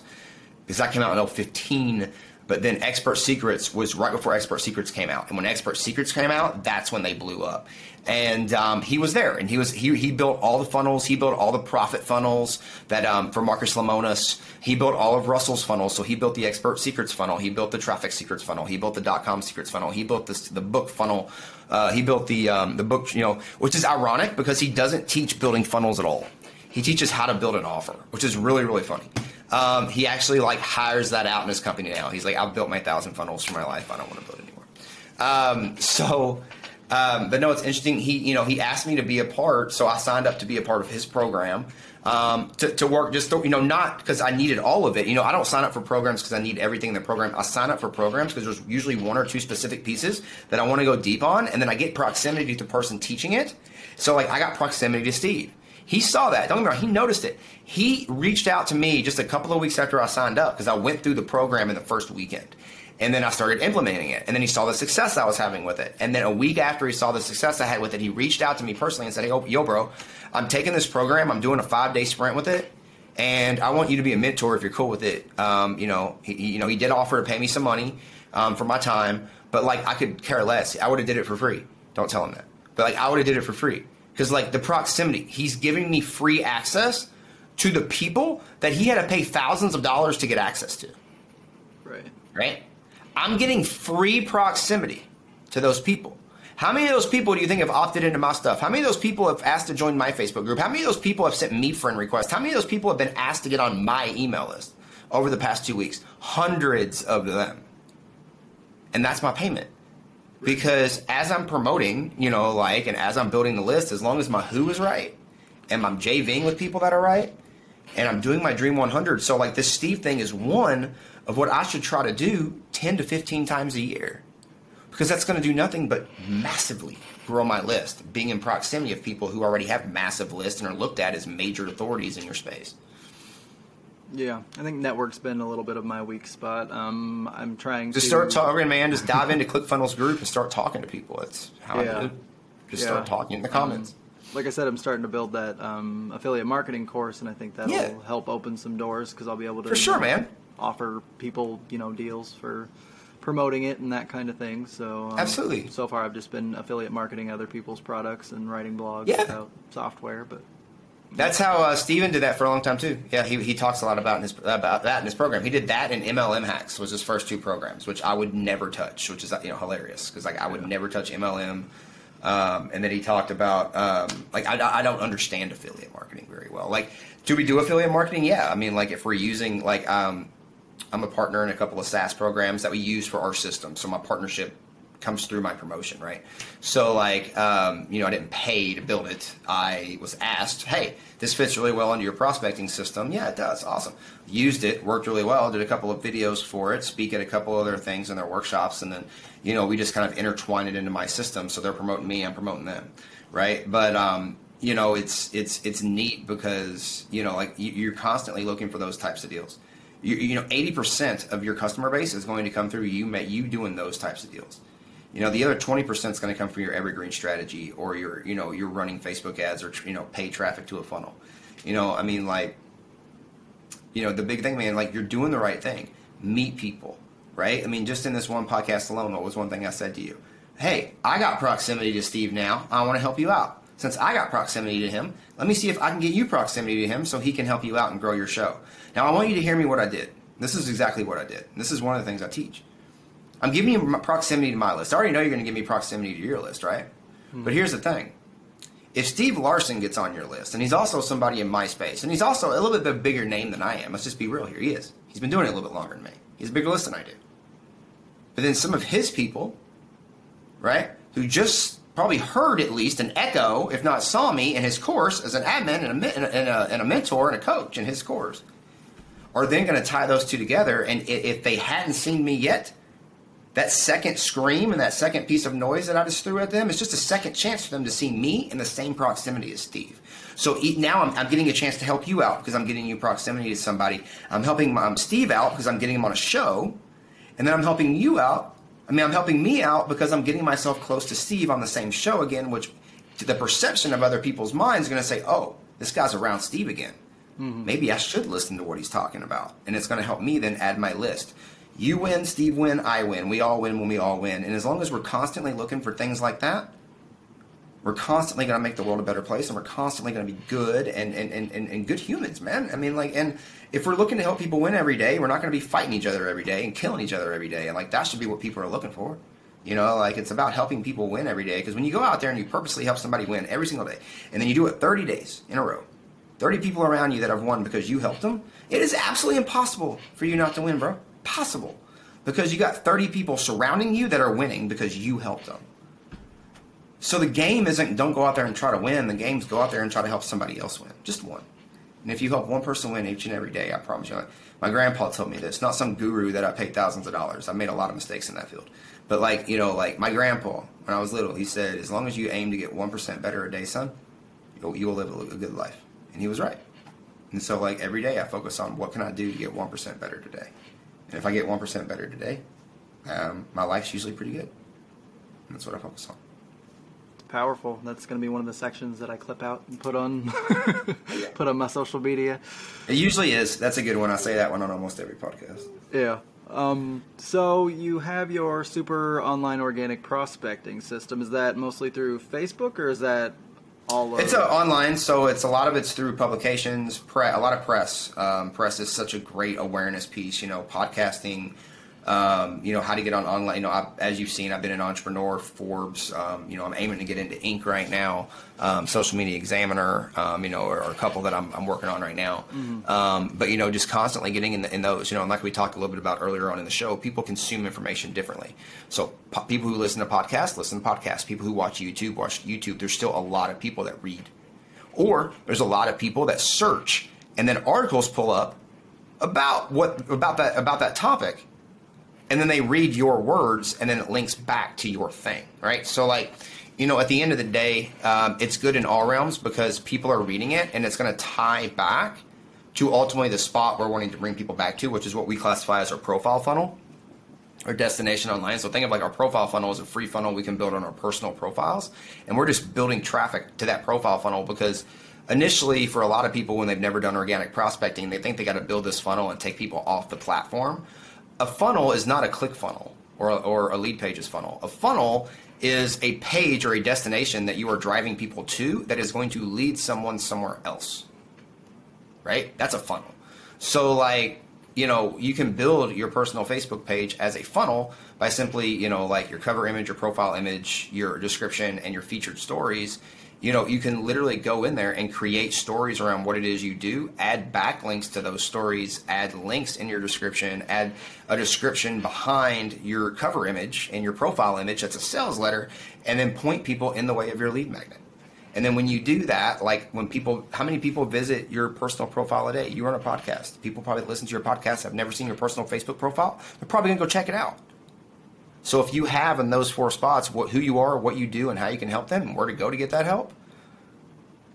because that came out in 015 but then Expert Secrets was right before Expert Secrets came out, and when Expert Secrets came out, that's when they blew up. And um, he was there, and he was he he built all the funnels, he built all the profit funnels that um, for Marcus Lemonis, he built all of Russell's funnels. So he built the Expert Secrets funnel, he built the Traffic Secrets funnel, he built the dot com secrets funnel, he built this the book funnel, uh, he built the um, the book, you know, which is ironic because he doesn't teach building funnels at all. He teaches how to build an offer, which is really really funny. Um, he actually like hires that out in his company now. He's like, I've built my thousand funnels for my life. I don't want to build anymore. Um, so, um, but no, it's interesting. He, you know, he asked me to be a part, so I signed up to be a part of his program um, to, to work. Just you know, not because I needed all of it. You know, I don't sign up for programs because I need everything in the program. I sign up for programs because there's usually one or two specific pieces that I want to go deep on, and then I get proximity to the person teaching it. So, like, I got proximity to Steve. He saw that. Don't get me wrong. He noticed it. He reached out to me just a couple of weeks after I signed up because I went through the program in the first weekend. And then I started implementing it. And then he saw the success I was having with it. And then a week after he saw the success I had with it, he reached out to me personally and said, Hey, yo, bro, I'm taking this program. I'm doing a five day sprint with it. And I want you to be a mentor if you're cool with it. Um, you know, he, you know, he did offer to pay me some money um, for my time, but like I could care less. I would have did it for free. Don't tell him that. But like I would have did it for free because like the proximity, he's giving me free access to the people that he had to pay thousands of dollars to get access to. Right. Right. I'm getting free proximity to those people. How many of those people do you think have opted into my stuff? How many of those people have asked to join my Facebook group? How many of those people have sent me friend requests? How many of those people have been asked to get on my email list over the past two weeks? Hundreds of them. And that's my payment. Because as I'm promoting, you know, like, and as I'm building the list, as long as my who is right and I'm JVing with people that are right, and I'm doing my Dream 100. So, like, this Steve thing is one of what I should try to do 10 to 15 times a year because that's going to do nothing but massively grow my list, being in proximity of people who already have massive lists and are looked at as major authorities in your space. Yeah, I think network's been a little bit of my weak spot. Um, I'm trying just to start talking, man. Just dive into ClickFunnels group and start talking to people. It's how Yeah. I do. Just Yeah. start talking in the comments. like I said, I'm starting to build that um, affiliate marketing course, and I think that'll Yeah. help open some doors because I'll be able to For sure, man. offer people you know deals for promoting it and that kind of thing. So um, Absolutely. So far, I've just been affiliate marketing other people's products and writing blogs Yeah. about software, but That's how uh, Steven did that for a long time too. Yeah, he, he talks a lot about in his about that in his program. He did that in MLM hacks was his first two programs, which I would never touch, which is you know hilarious because like I would never touch MLM. Um, and then he talked about um, like I, I don't understand affiliate marketing very well. Like, do we do affiliate marketing? Yeah, I mean like if we're using like um, I'm a partner in a couple of SaaS programs that we use for our system, so my partnership comes through my promotion, right? So like, um, you know, I didn't pay to build it. I was asked, hey, this fits really well into your prospecting system. Yeah, it does. Awesome. Used it, worked really well. Did a couple of videos for it. Speak at a couple other things in their workshops, and then, you know, we just kind of intertwine it into my system. So they're promoting me, I'm promoting them, right? But um, you know, it's it's it's neat because you know, like you- you're constantly looking for those types of deals. You, you know, 80% of your customer base is going to come through you, you doing those types of deals. You know, the other 20% is going to come from your evergreen strategy or your, you know, you're running Facebook ads or, you know, pay traffic to a funnel. You know, I mean, like, you know, the big thing, man, like you're doing the right thing. Meet people, right? I mean, just in this one podcast alone, what was one thing I said to you? Hey, I got proximity to Steve now. I want to help you out. Since I got proximity to him, let me see if I can get you proximity to him so he can help you out and grow your show. Now, I want you to hear me what I did. This is exactly what I did. This is one of the things I teach. I'm giving you proximity to my list. I already know you're going to give me proximity to your list, right? Hmm. But here's the thing. If Steve Larsen gets on your list, and he's also somebody in my space, and he's also a little bit of a bigger name than I am, let's just be real here. He is. He's been doing it a little bit longer than me. He's a bigger list than I do. But then some of his people, right, who just probably heard at least an echo, if not saw me in his course as an admin and a, and a, and a mentor and a coach in his course, are then going to tie those two together. And if they hadn't seen me yet, that second scream and that second piece of noise that I just threw at them is just a second chance for them to see me in the same proximity as Steve. So now I'm, I'm getting a chance to help you out because I'm getting you proximity to somebody. I'm helping um, Steve out because I'm getting him on a show. And then I'm helping you out. I mean, I'm helping me out because I'm getting myself close to Steve on the same show again, which to the perception of other people's minds is going to say, oh, this guy's around Steve again. Maybe I should listen to what he's talking about. And it's going to help me then add my list. You win, Steve win, I win. We all win when we all win. And as long as we're constantly looking for things like that, we're constantly going to make the world a better place and we're constantly going to be good and, and, and, and, good humans, man. I mean, like, and if we're looking to help people win every day, we're not going to be fighting each other every day and killing each other every day. And, like, that should be what people are looking for. You know, like, it's about helping people win every day. Because when you go out there and you purposely help somebody win every single day, and then you do it 30 days in a row, 30 people around you that have won because you helped them, it is absolutely impossible for you not to win, bro. Possible. Because you got 30 people surrounding you that are winning because you helped them. So the game isn't don't go out there and try to win. The game's go out there and try to help somebody else win. Just one. And if you help one person win each and every day, I promise you. My grandpa told me this. Not some guru that I paid thousands of dollars. I made a lot of mistakes in that field. But like, you know, like my grandpa, when I was little, he said, as long as you aim to get 1% better a day, son, you'll, you will live a, a good life. And he was right. And so like every day I focus on what can I do to get 1% better today. And if I get 1% better today, um, my life's usually pretty good. And that's what I focus on. powerful. That's going to be one of the sections that I clip out and put on put on my social media. It usually is. That's a good one. I say that one on almost every podcast. Yeah. Um, so you have your super online organic prospecting system. Is that mostly through Facebook or is that all? It's uh, online, so it's a lot of it's through publications, pre- a lot of press. Um, press is such a great awareness piece. You know, podcasting, um, you know how to get on online. You know, I, as you've seen, I've been an entrepreneur, Forbes. Um, you know, I'm aiming to get into Inc. right now, um, Social Media Examiner. Um, you know, or, or, a couple that I'm, I'm, working on right now. Mm-hmm. Um, but you know, just constantly getting in, the, in, those. You know, and like we talked a little bit about earlier on in the show, people consume information differently. So po- people who listen to podcasts listen to podcasts. People who watch YouTube watch YouTube. There's still a lot of people that read, or there's a lot of people that search, and then articles pull up about what about that about that topic and then they read your words and then it links back to your thing right? So like you know at the end of the day um, it's good in all realms because people are reading it and it's going to tie back to ultimately the spot we're wanting to bring people back to which is what we classify as our profile funnel or destination online. So think of like our profile funnel as a free funnel we can build on our personal profiles and we're just building traffic to that profile funnel because initially for a lot of people when they've never done organic prospecting they think they got to build this funnel and take people off the platform a funnel is not a click funnel or, or a lead pages funnel. A funnel is a page or a destination that you are driving people to that is going to lead someone somewhere else. Right? That's a funnel. So, like, you know, you can build your personal Facebook page as a funnel by simply, you know, like your cover image, your profile image, your description, and your featured stories you know, you can literally go in there and create stories around what it is you do, add backlinks to those stories, add links in your description, add a description behind your cover image and your profile image that's a sales letter, and then point people in the way of your lead magnet. And then when you do that, like when people, how many people visit your personal profile a day? You run a podcast. People probably listen to your podcast, have never seen your personal Facebook profile. They're probably gonna go check it out. So if you have in those four spots what, who you are, what you do, and how you can help them, and where to go to get that help,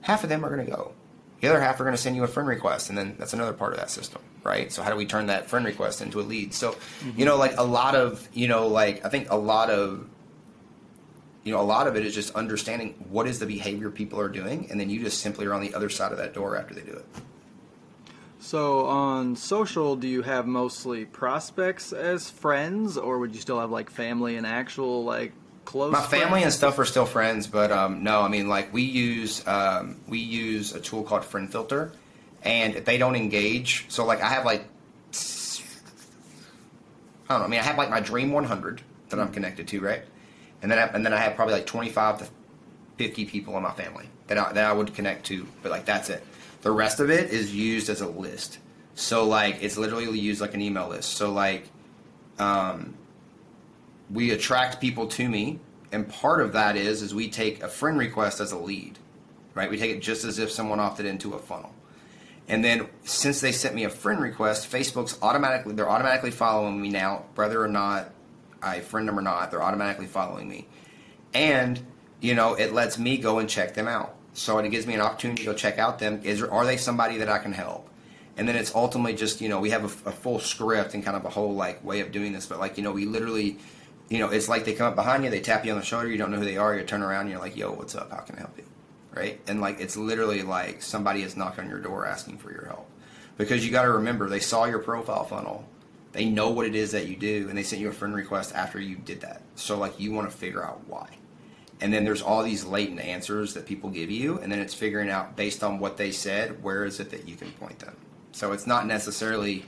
half of them are going to go. The other half are going to send you a friend request, and then that's another part of that system, right? So how do we turn that friend request into a lead? So, mm-hmm. you know, like a lot of, you know, like I think a lot of, you know, a lot of it is just understanding what is the behavior people are doing, and then you just simply are on the other side of that door after they do it. So on social, do you have mostly prospects as friends, or would you still have like family and actual like close? My family friends? and stuff are still friends, but um, no, I mean like we use um, we use a tool called Friend Filter, and if they don't engage, so like I have like I don't know, I mean I have like my Dream 100 that I'm connected to, right? And then I, and then I have probably like 25 to 50 people in my family that I, that I would connect to, but like that's it. The rest of it is used as a list. So like it's literally used like an email list. So like um, we attract people to me, and part of that is is we take a friend request as a lead, right? We take it just as if someone opted into a funnel. And then since they sent me a friend request, Facebook's automatically they're automatically following me now, whether or not I friend them or not, they're automatically following me. And you know, it lets me go and check them out. So it gives me an opportunity to go check out them. Is are they somebody that I can help? And then it's ultimately just you know we have a, a, full script and kind of a whole like way of doing this. But like you know we literally, you know it's like they come up behind you, they tap you on the shoulder, you don't know who they are, you turn around, you're like, yo, what's up? How can I help you? Right? And like it's literally like somebody is knocking on your door asking for your help because you got to remember they saw your profile funnel. They know what it is that you do, and they sent you a friend request after you did that. So like you want to figure out why and then there's all these latent answers that people give you and then it's figuring out based on what they said where is it that you can point them so it's not necessarily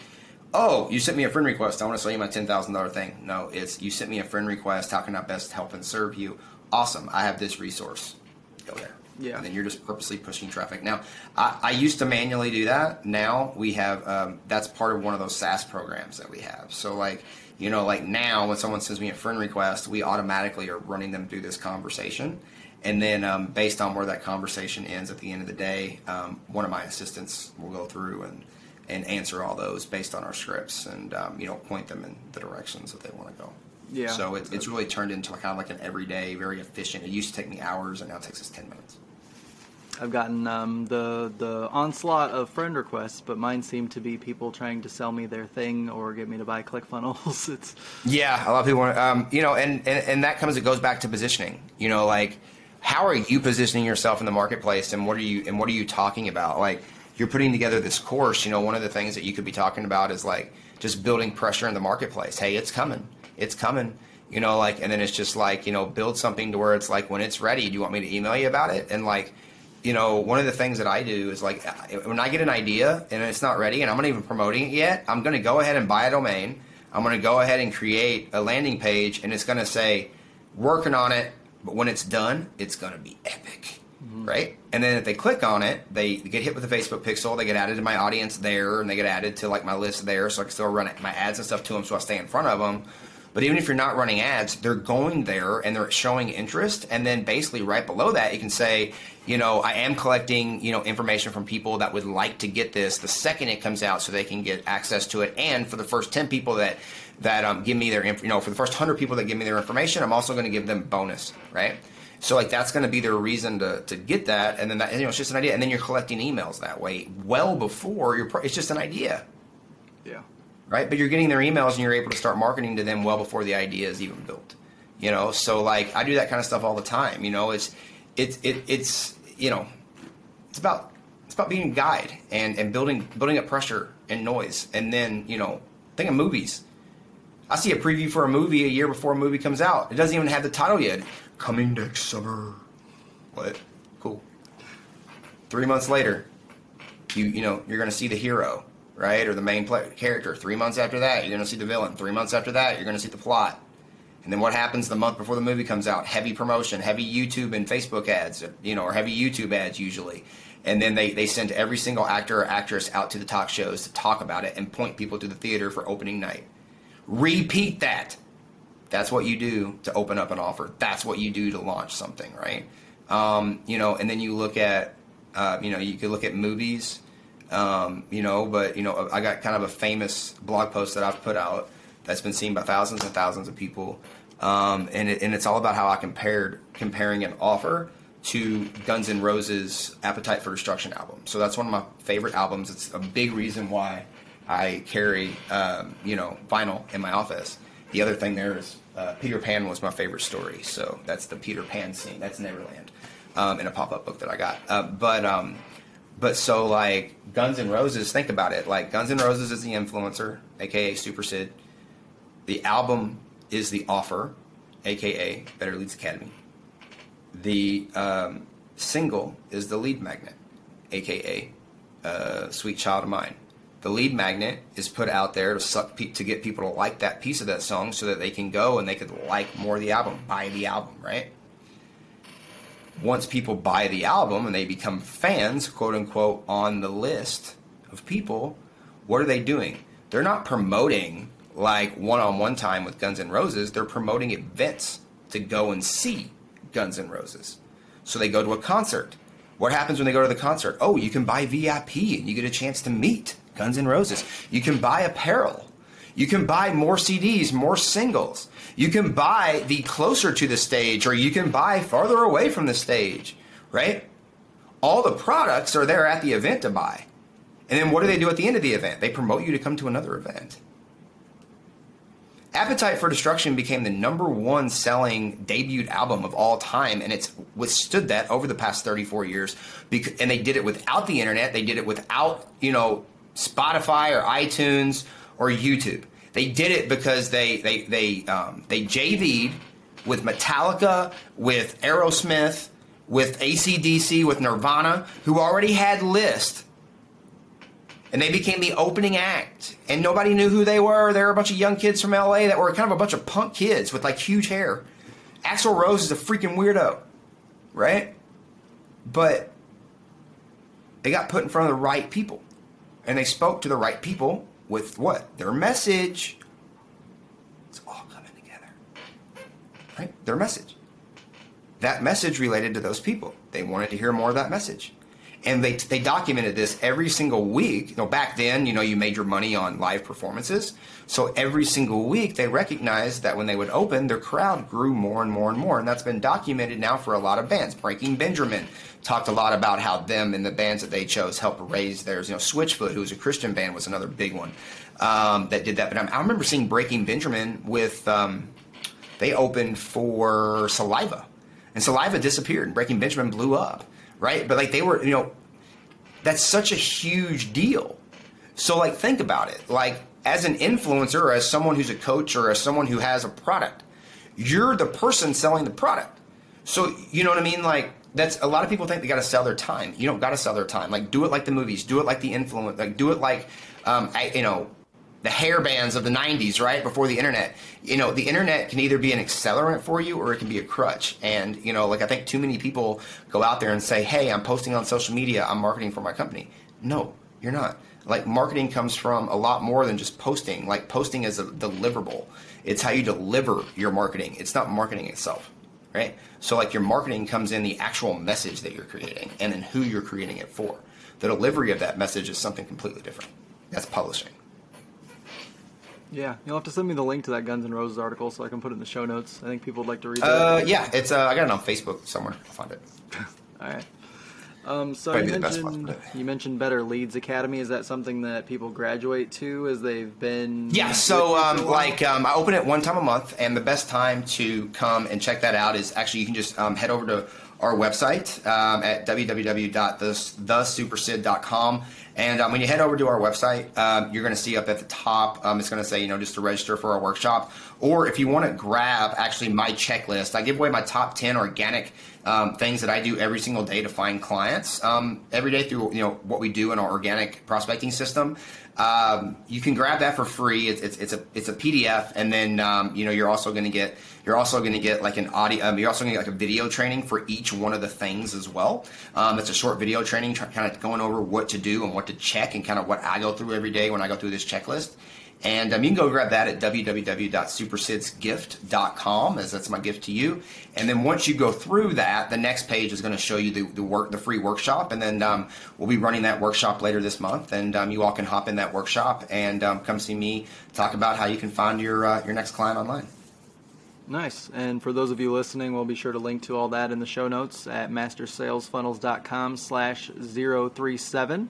oh you sent me a friend request i want to sell you my $10000 thing no it's you sent me a friend request how can i best help and serve you awesome i have this resource go there yeah. And then you're just purposely pushing traffic. Now, I, I used to manually do that. Now we have, um, that's part of one of those SaaS programs that we have. So, like, you know, like now when someone sends me a friend request, we automatically are running them through this conversation. And then, um, based on where that conversation ends at the end of the day, um, one of my assistants will go through and, and answer all those based on our scripts and, um, you know, point them in the directions that they want to go. Yeah. So it, it's really turned into kind of like an everyday, very efficient. It used to take me hours, and now it takes us 10 minutes. I've gotten um, the the onslaught of friend requests, but mine seem to be people trying to sell me their thing or get me to buy ClickFunnels. it's yeah, a lot of people, want, um, you know, and, and and that comes it goes back to positioning. You know, like how are you positioning yourself in the marketplace, and what are you and what are you talking about? Like you're putting together this course. You know, one of the things that you could be talking about is like just building pressure in the marketplace. Hey, it's coming, it's coming you know like and then it's just like you know build something to where it's like when it's ready do you want me to email you about it and like you know, one of the things that I do is like when I get an idea and it's not ready and I'm not even promoting it yet, I'm going to go ahead and buy a domain. I'm going to go ahead and create a landing page, and it's going to say, working on it, but when it's done, it's going to be epic. Mm-hmm. Right? And then if they click on it, they get hit with the Facebook pixel, they get added to my audience there, and they get added to like my list there, so I can still run my ads and stuff to them so I stay in front of them. But even if you're not running ads, they're going there and they're showing interest. And then basically right below that, you can say, you know, I am collecting, you know, information from people that would like to get this the second it comes out so they can get access to it. And for the first 10 people that, that um, give me their, you know, for the first 100 people that give me their information, I'm also going to give them bonus, right? So like that's going to be their reason to, to get that, and then that you know it's just an idea, and then you're collecting emails that way well before you're. It's just an idea. Yeah right? But you're getting their emails and you're able to start marketing to them well before the idea is even built. You know, so like I do that kind of stuff all the time. You know, it's it's it, it's you know, it's about it's about being a guide and and building building up pressure and noise, and then you know, think of movies. I see a preview for a movie a year before a movie comes out. It doesn't even have the title yet. Coming next summer. What? Cool. Three months later, you you know you're going to see the hero right? Or the main character. Three months after that, you're going to see the villain. Three months after that, you're going to see the plot. And then what happens the month before the movie comes out? Heavy promotion, heavy YouTube and Facebook ads, you know, or heavy YouTube ads usually. And then they, they send every single actor or actress out to the talk shows to talk about it and point people to the theater for opening night. Repeat that. That's what you do to open up an offer. That's what you do to launch something, right? Um, you know, and then you look at, uh, you know, you could look at movies um, you know, but you know, I got kind of a famous blog post that I've put out that's been seen by thousands and thousands of people, um, and it, and it's all about how I compared comparing an offer to Guns N' Roses' Appetite for Destruction album. So that's one of my favorite albums. It's a big reason why I carry um, you know vinyl in my office. The other thing there is uh, Peter Pan was my favorite story, so that's the Peter Pan scene. That's Neverland um, in a pop up book that I got. Uh, but um, but so like Guns N' Roses, think about it. Like Guns N' Roses is the influencer, aka Super Sid. The album is the offer, aka Better Leads Academy. The um, single is the lead magnet, aka uh, Sweet Child of Mine. The lead magnet is put out there to suck pe- to get people to like that piece of that song, so that they can go and they could like more of the album, buy the album, right? Once people buy the album and they become fans, quote unquote, on the list of people, what are they doing? They're not promoting like one on one time with Guns N' Roses, they're promoting events to go and see Guns N' Roses. So they go to a concert. What happens when they go to the concert? Oh, you can buy VIP and you get a chance to meet Guns N' Roses. You can buy apparel. You can buy more CDs, more singles. You can buy the closer to the stage or you can buy farther away from the stage, right? All the products are there at the event to buy. And then what do they do at the end of the event? They promote you to come to another event. Appetite for Destruction became the number one selling debut album of all time, and it's withstood that over the past 34 years. and they did it without the internet. They did it without, you know, Spotify or iTunes or YouTube. They did it because they they they um, they JV'd with Metallica, with Aerosmith, with ACDC, with Nirvana, who already had list. And they became the opening act. And nobody knew who they were. They were a bunch of young kids from LA that were kind of a bunch of punk kids with like huge hair. Axl Rose is a freaking weirdo, right? But they got put in front of the right people. And they spoke to the right people with what? Their message. It's all coming together. Right? Their message. That message related to those people. They wanted to hear more of that message. And they, they documented this every single week. You know, back then, you know, you made your money on live performances. So every single week, they recognized that when they would open, their crowd grew more and more and more. And that's been documented now for a lot of bands. Breaking Benjamin talked a lot about how them and the bands that they chose helped raise theirs. You know, Switchfoot, who was a Christian band, was another big one um, that did that. But I, remember seeing Breaking Benjamin with um, they opened for Saliva, and Saliva disappeared, and Breaking Benjamin blew up, right? But like they were, you know, that's such a huge deal. So like think about it, like as an influencer, or as someone who's a coach, or as someone who has a product, you're the person selling the product. So you know what I mean, like that's a lot of people think they got to sell their time. You don't got to sell their time. Like do it like the movies. Do it like the influence. Like do it like, um, I, you know, the hair bands of the 90s, right? Before the internet. You know, the internet can either be an accelerant for you or it can be a crutch. And, you know, like I think too many people go out there and say, hey, I'm posting on social media, I'm marketing for my company. No, you're not. Like marketing comes from a lot more than just posting. Like posting is a deliverable. It's how you deliver your marketing. It's not marketing itself, right? So like your marketing comes in the actual message that you're creating and then who you're creating it for. The delivery of that message is something completely different. That's publishing. Yeah, you'll have to send me the link to that Guns N' Roses article so I can put it in the show notes. I think people would like to read that. Uh, yeah, it's uh, I got it on Facebook somewhere. I'll find it. All right. Um, so you mentioned, you mentioned Better Leads Academy. Is that something that people graduate to as they've been? Yeah. So um, like um, I open it one time a month, and the best time to come and check that out is actually you can just um, head over to our website um, at www.thesupersid.com. And um, when you head over to our website, um, you're going to see up at the top, um, it's going to say, you know, just to register for our workshop. Or if you want to grab actually my checklist, I give away my top 10 organic um, things that I do every single day to find clients um, every day through, you know, what we do in our organic prospecting system. Um, you can grab that for free. It's, it's, it's a it's a PDF, and then um, you know you're also going to get you're also going to get like an audio. Um, you're also going to get like a video training for each one of the things as well. Um, it's a short video training, kind of going over what to do and what to check, and kind of what I go through every day when I go through this checklist. And um, you can go grab that at www.supersidsgift.com, as that's my gift to you. And then once you go through that, the next page is going to show you the, the work, the free workshop. And then um, we'll be running that workshop later this month, and um, you all can hop in that workshop and um, come see me talk about how you can find your uh, your next client online. Nice. And for those of you listening, we'll be sure to link to all that in the show notes at mastersalesfunnels.com slash 037.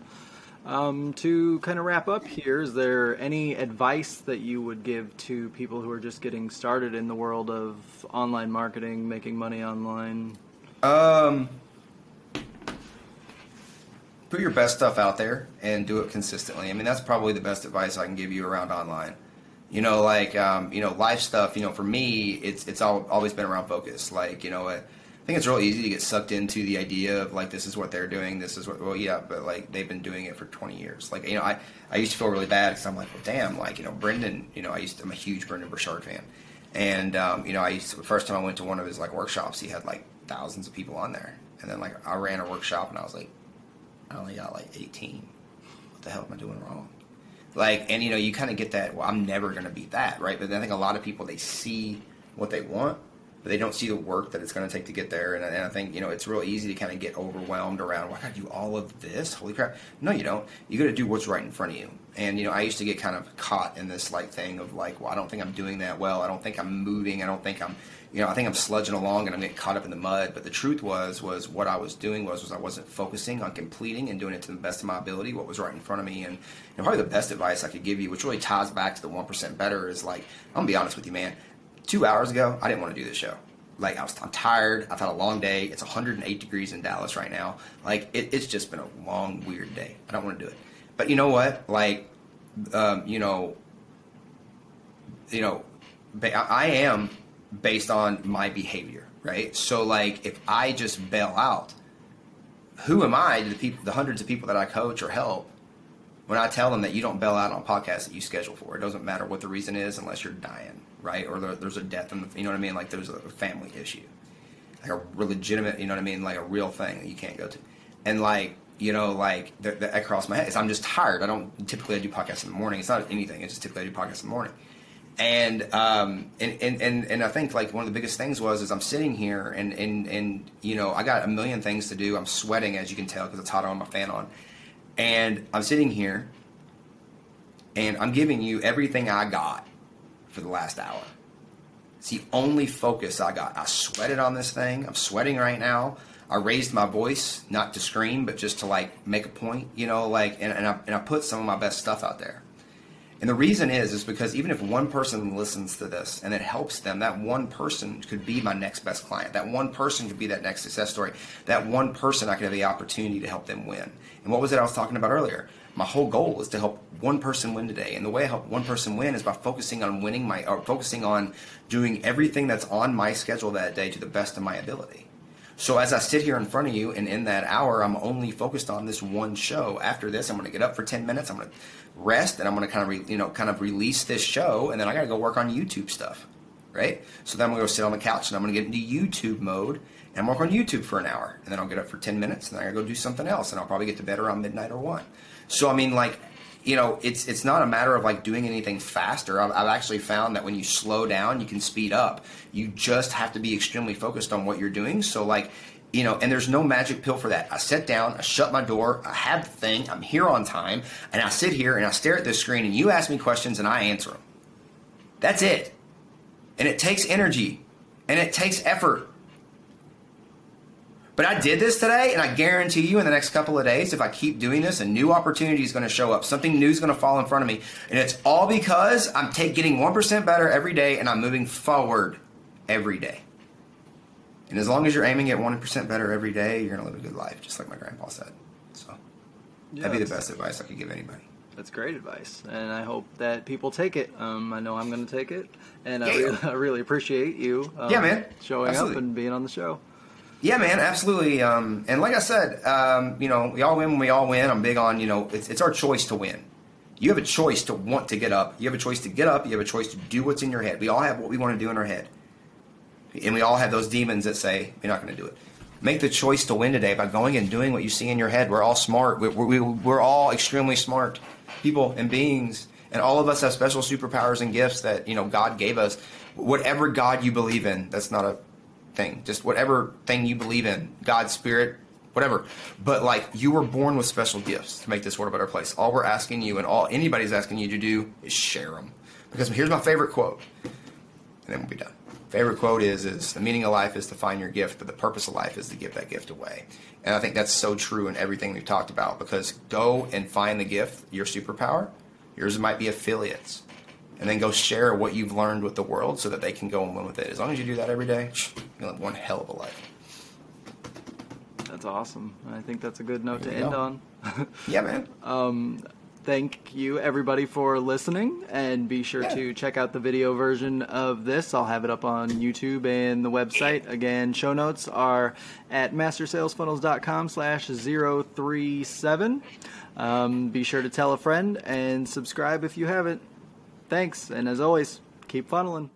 Um, to kind of wrap up here, is there any advice that you would give to people who are just getting started in the world of online marketing, making money online? Um, put your best stuff out there and do it consistently. I mean, that's probably the best advice I can give you around online. You know, like um, you know, life stuff. You know, for me, it's it's all, always been around focus. Like you know, I think it's real easy to get sucked into the idea of like this is what they're doing, this is what well yeah, but like they've been doing it for 20 years. Like you know, I I used to feel really bad because I'm like, well, damn, like you know, Brendon, you know, I used to, I'm a huge Brendon Burchard fan, and um, you know, I used to, the first time I went to one of his like workshops, he had like thousands of people on there, and then like I ran a workshop and I was like, I only got like 18. What the hell am I doing wrong? Like, and you know, you kind of get that. Well, I'm never gonna beat that, right? But I think a lot of people they see what they want but they don't see the work that it's going to take to get there. And, and, I think you know it's real easy to kind of get overwhelmed around. Why gotta do all of this? Holy crap! No, you don't. You got to do what's right in front of you. And you know, I used to get kind of caught in this like thing of like, well, I don't think I'm doing that well. I don't think I'm moving. I don't think I'm, you know, I think I'm sludging along and I'm getting caught up in the mud. But the truth was, was what I was doing was, was I wasn't focusing on completing and doing it to the best of my ability. What was right in front of me, and, and probably the best advice I could give you, which really ties back to the one percent better, is like, I'm gonna be honest with you, man. Two hours ago, I didn't want to do this show like I was, I'm tired. I've had a long day. It's 108 degrees in Dallas right now. Like it, it's just been a long, weird day. I don't want to do it. But you know what? Like, um, you know, you know, I am based on my behavior, right? So like, if I just bail out, who am I to the people, the hundreds of people that I coach or help? When I tell them that you don't bail out on podcasts that you schedule for, it doesn't matter what the reason is unless you're dying right? Or there's a death, in the, you know what I mean? Like there's a family issue, like a legitimate, you know what I mean? Like a real thing that you can't go to, and like you know, like that, across my head is I'm just tired. I don't typically I do podcasts in the morning. It's not anything. It's just typically I do podcasts in the morning. And, um, and, and, and, and I think like one of the biggest things was is I'm sitting here and, and, and, you know, I got a million things to do. I'm sweating as you can tell because it's hot on my fan on. And I'm sitting here and I'm giving you everything I got for the last hour. It's the only focus I got. I sweated on this thing. I'm sweating right now. I raised my voice, not to scream, but just to like make a point, you know, like, and, and, I, and I put some of my best stuff out there. And the reason is, is because even if one person listens to this and it helps them, that one person could be my next best client. That one person could be that next success story. That one person I could have the opportunity to help them win. And what was it I was talking about earlier? My whole goal is to help one person win today. And the way I help one person win is by focusing on winning my, or focusing on doing everything that's on my schedule that day to the best of my ability. So as I sit here in front of you, and in that hour, I'm only focused on this one show. After this, I'm going to get up for 10 minutes. I'm going to rest, and I'm going to kind of, re, you know, kind of release this show, and then I got to go work on YouTube stuff, right? So then I'm going to go sit on the couch, and I'm going to get into YouTube mode and work on YouTube for an hour, and then I'll get up for 10 minutes, and then I go do something else, and I'll probably get to bed around midnight or one. So I mean, like you know, it's it's not a matter of like doing anything faster. I've, I've, actually found that when you slow down, you can speed up. You just have to be extremely focused on what you're doing. So like, you know, and there's no magic pill for that. I sit down, I shut my door, I have the thing, I'm here on time, and I sit here and I stare at this screen, and you ask me questions and I answer them. That's it. And it takes energy, and it takes effort. But I did this today, and I guarantee you in the next couple of days, if I keep doing this, a new opportunity is going to show up. Something new is going to fall in front of me. And it's all because I'm take, getting 1% better every day and I'm moving forward every day. And as long as you're aiming at 1% better every day, you're going to live a good life, just like my grandpa said. So yeah, that'd be the best advice I could give anybody. That's great advice, and I hope that people take it. Um, I know I'm going to take it, and yeah. I, really, I, really, appreciate you. Um, yeah, man, showing Absolutely. up and being on the show. Yeah, man, absolutely. Um, and like I said, um, you know, we all win when we all win. I'm big on, you know, it's, it's our choice to win. You have a choice to want to get up. You have a choice to get up. You have a choice to do what's in your head. We all have what we want to do in our head. And we all have those demons that say, you're not going to do it. Make the choice to win today by going and doing what you see in your head. We're all smart. We're, we, we're all extremely smart people and beings. And all of us have special superpowers and gifts that, you know, God gave us. Whatever God you believe in, that's not a thing, just whatever thing you believe in, God's spirit, whatever. But like you were born with special gifts to make this world a better place. All we're asking you and all anybody's asking you to do is share them. Because here's my favorite quote, and then we'll be done. Favorite quote is is the meaning of life is to find your gift, but the purpose of life is to give that gift away. And I think that's so true in everything we've talked about because go and find the gift, your superpower. Yours might be affiliates and then go share what you've learned with the world so that they can go and win with it. As long as you do that every day, you'll have one hell of a life. That's awesome. I think that's a good note to end go. on. yeah, man. Um, thank you everybody for listening and be sure yeah. to check out the video version of this i'll have it up on youtube and the website again show notes are at mastersalesfunnels.com slash 037 um, be sure to tell a friend and subscribe if you haven't Thanks, and as always, keep funneling.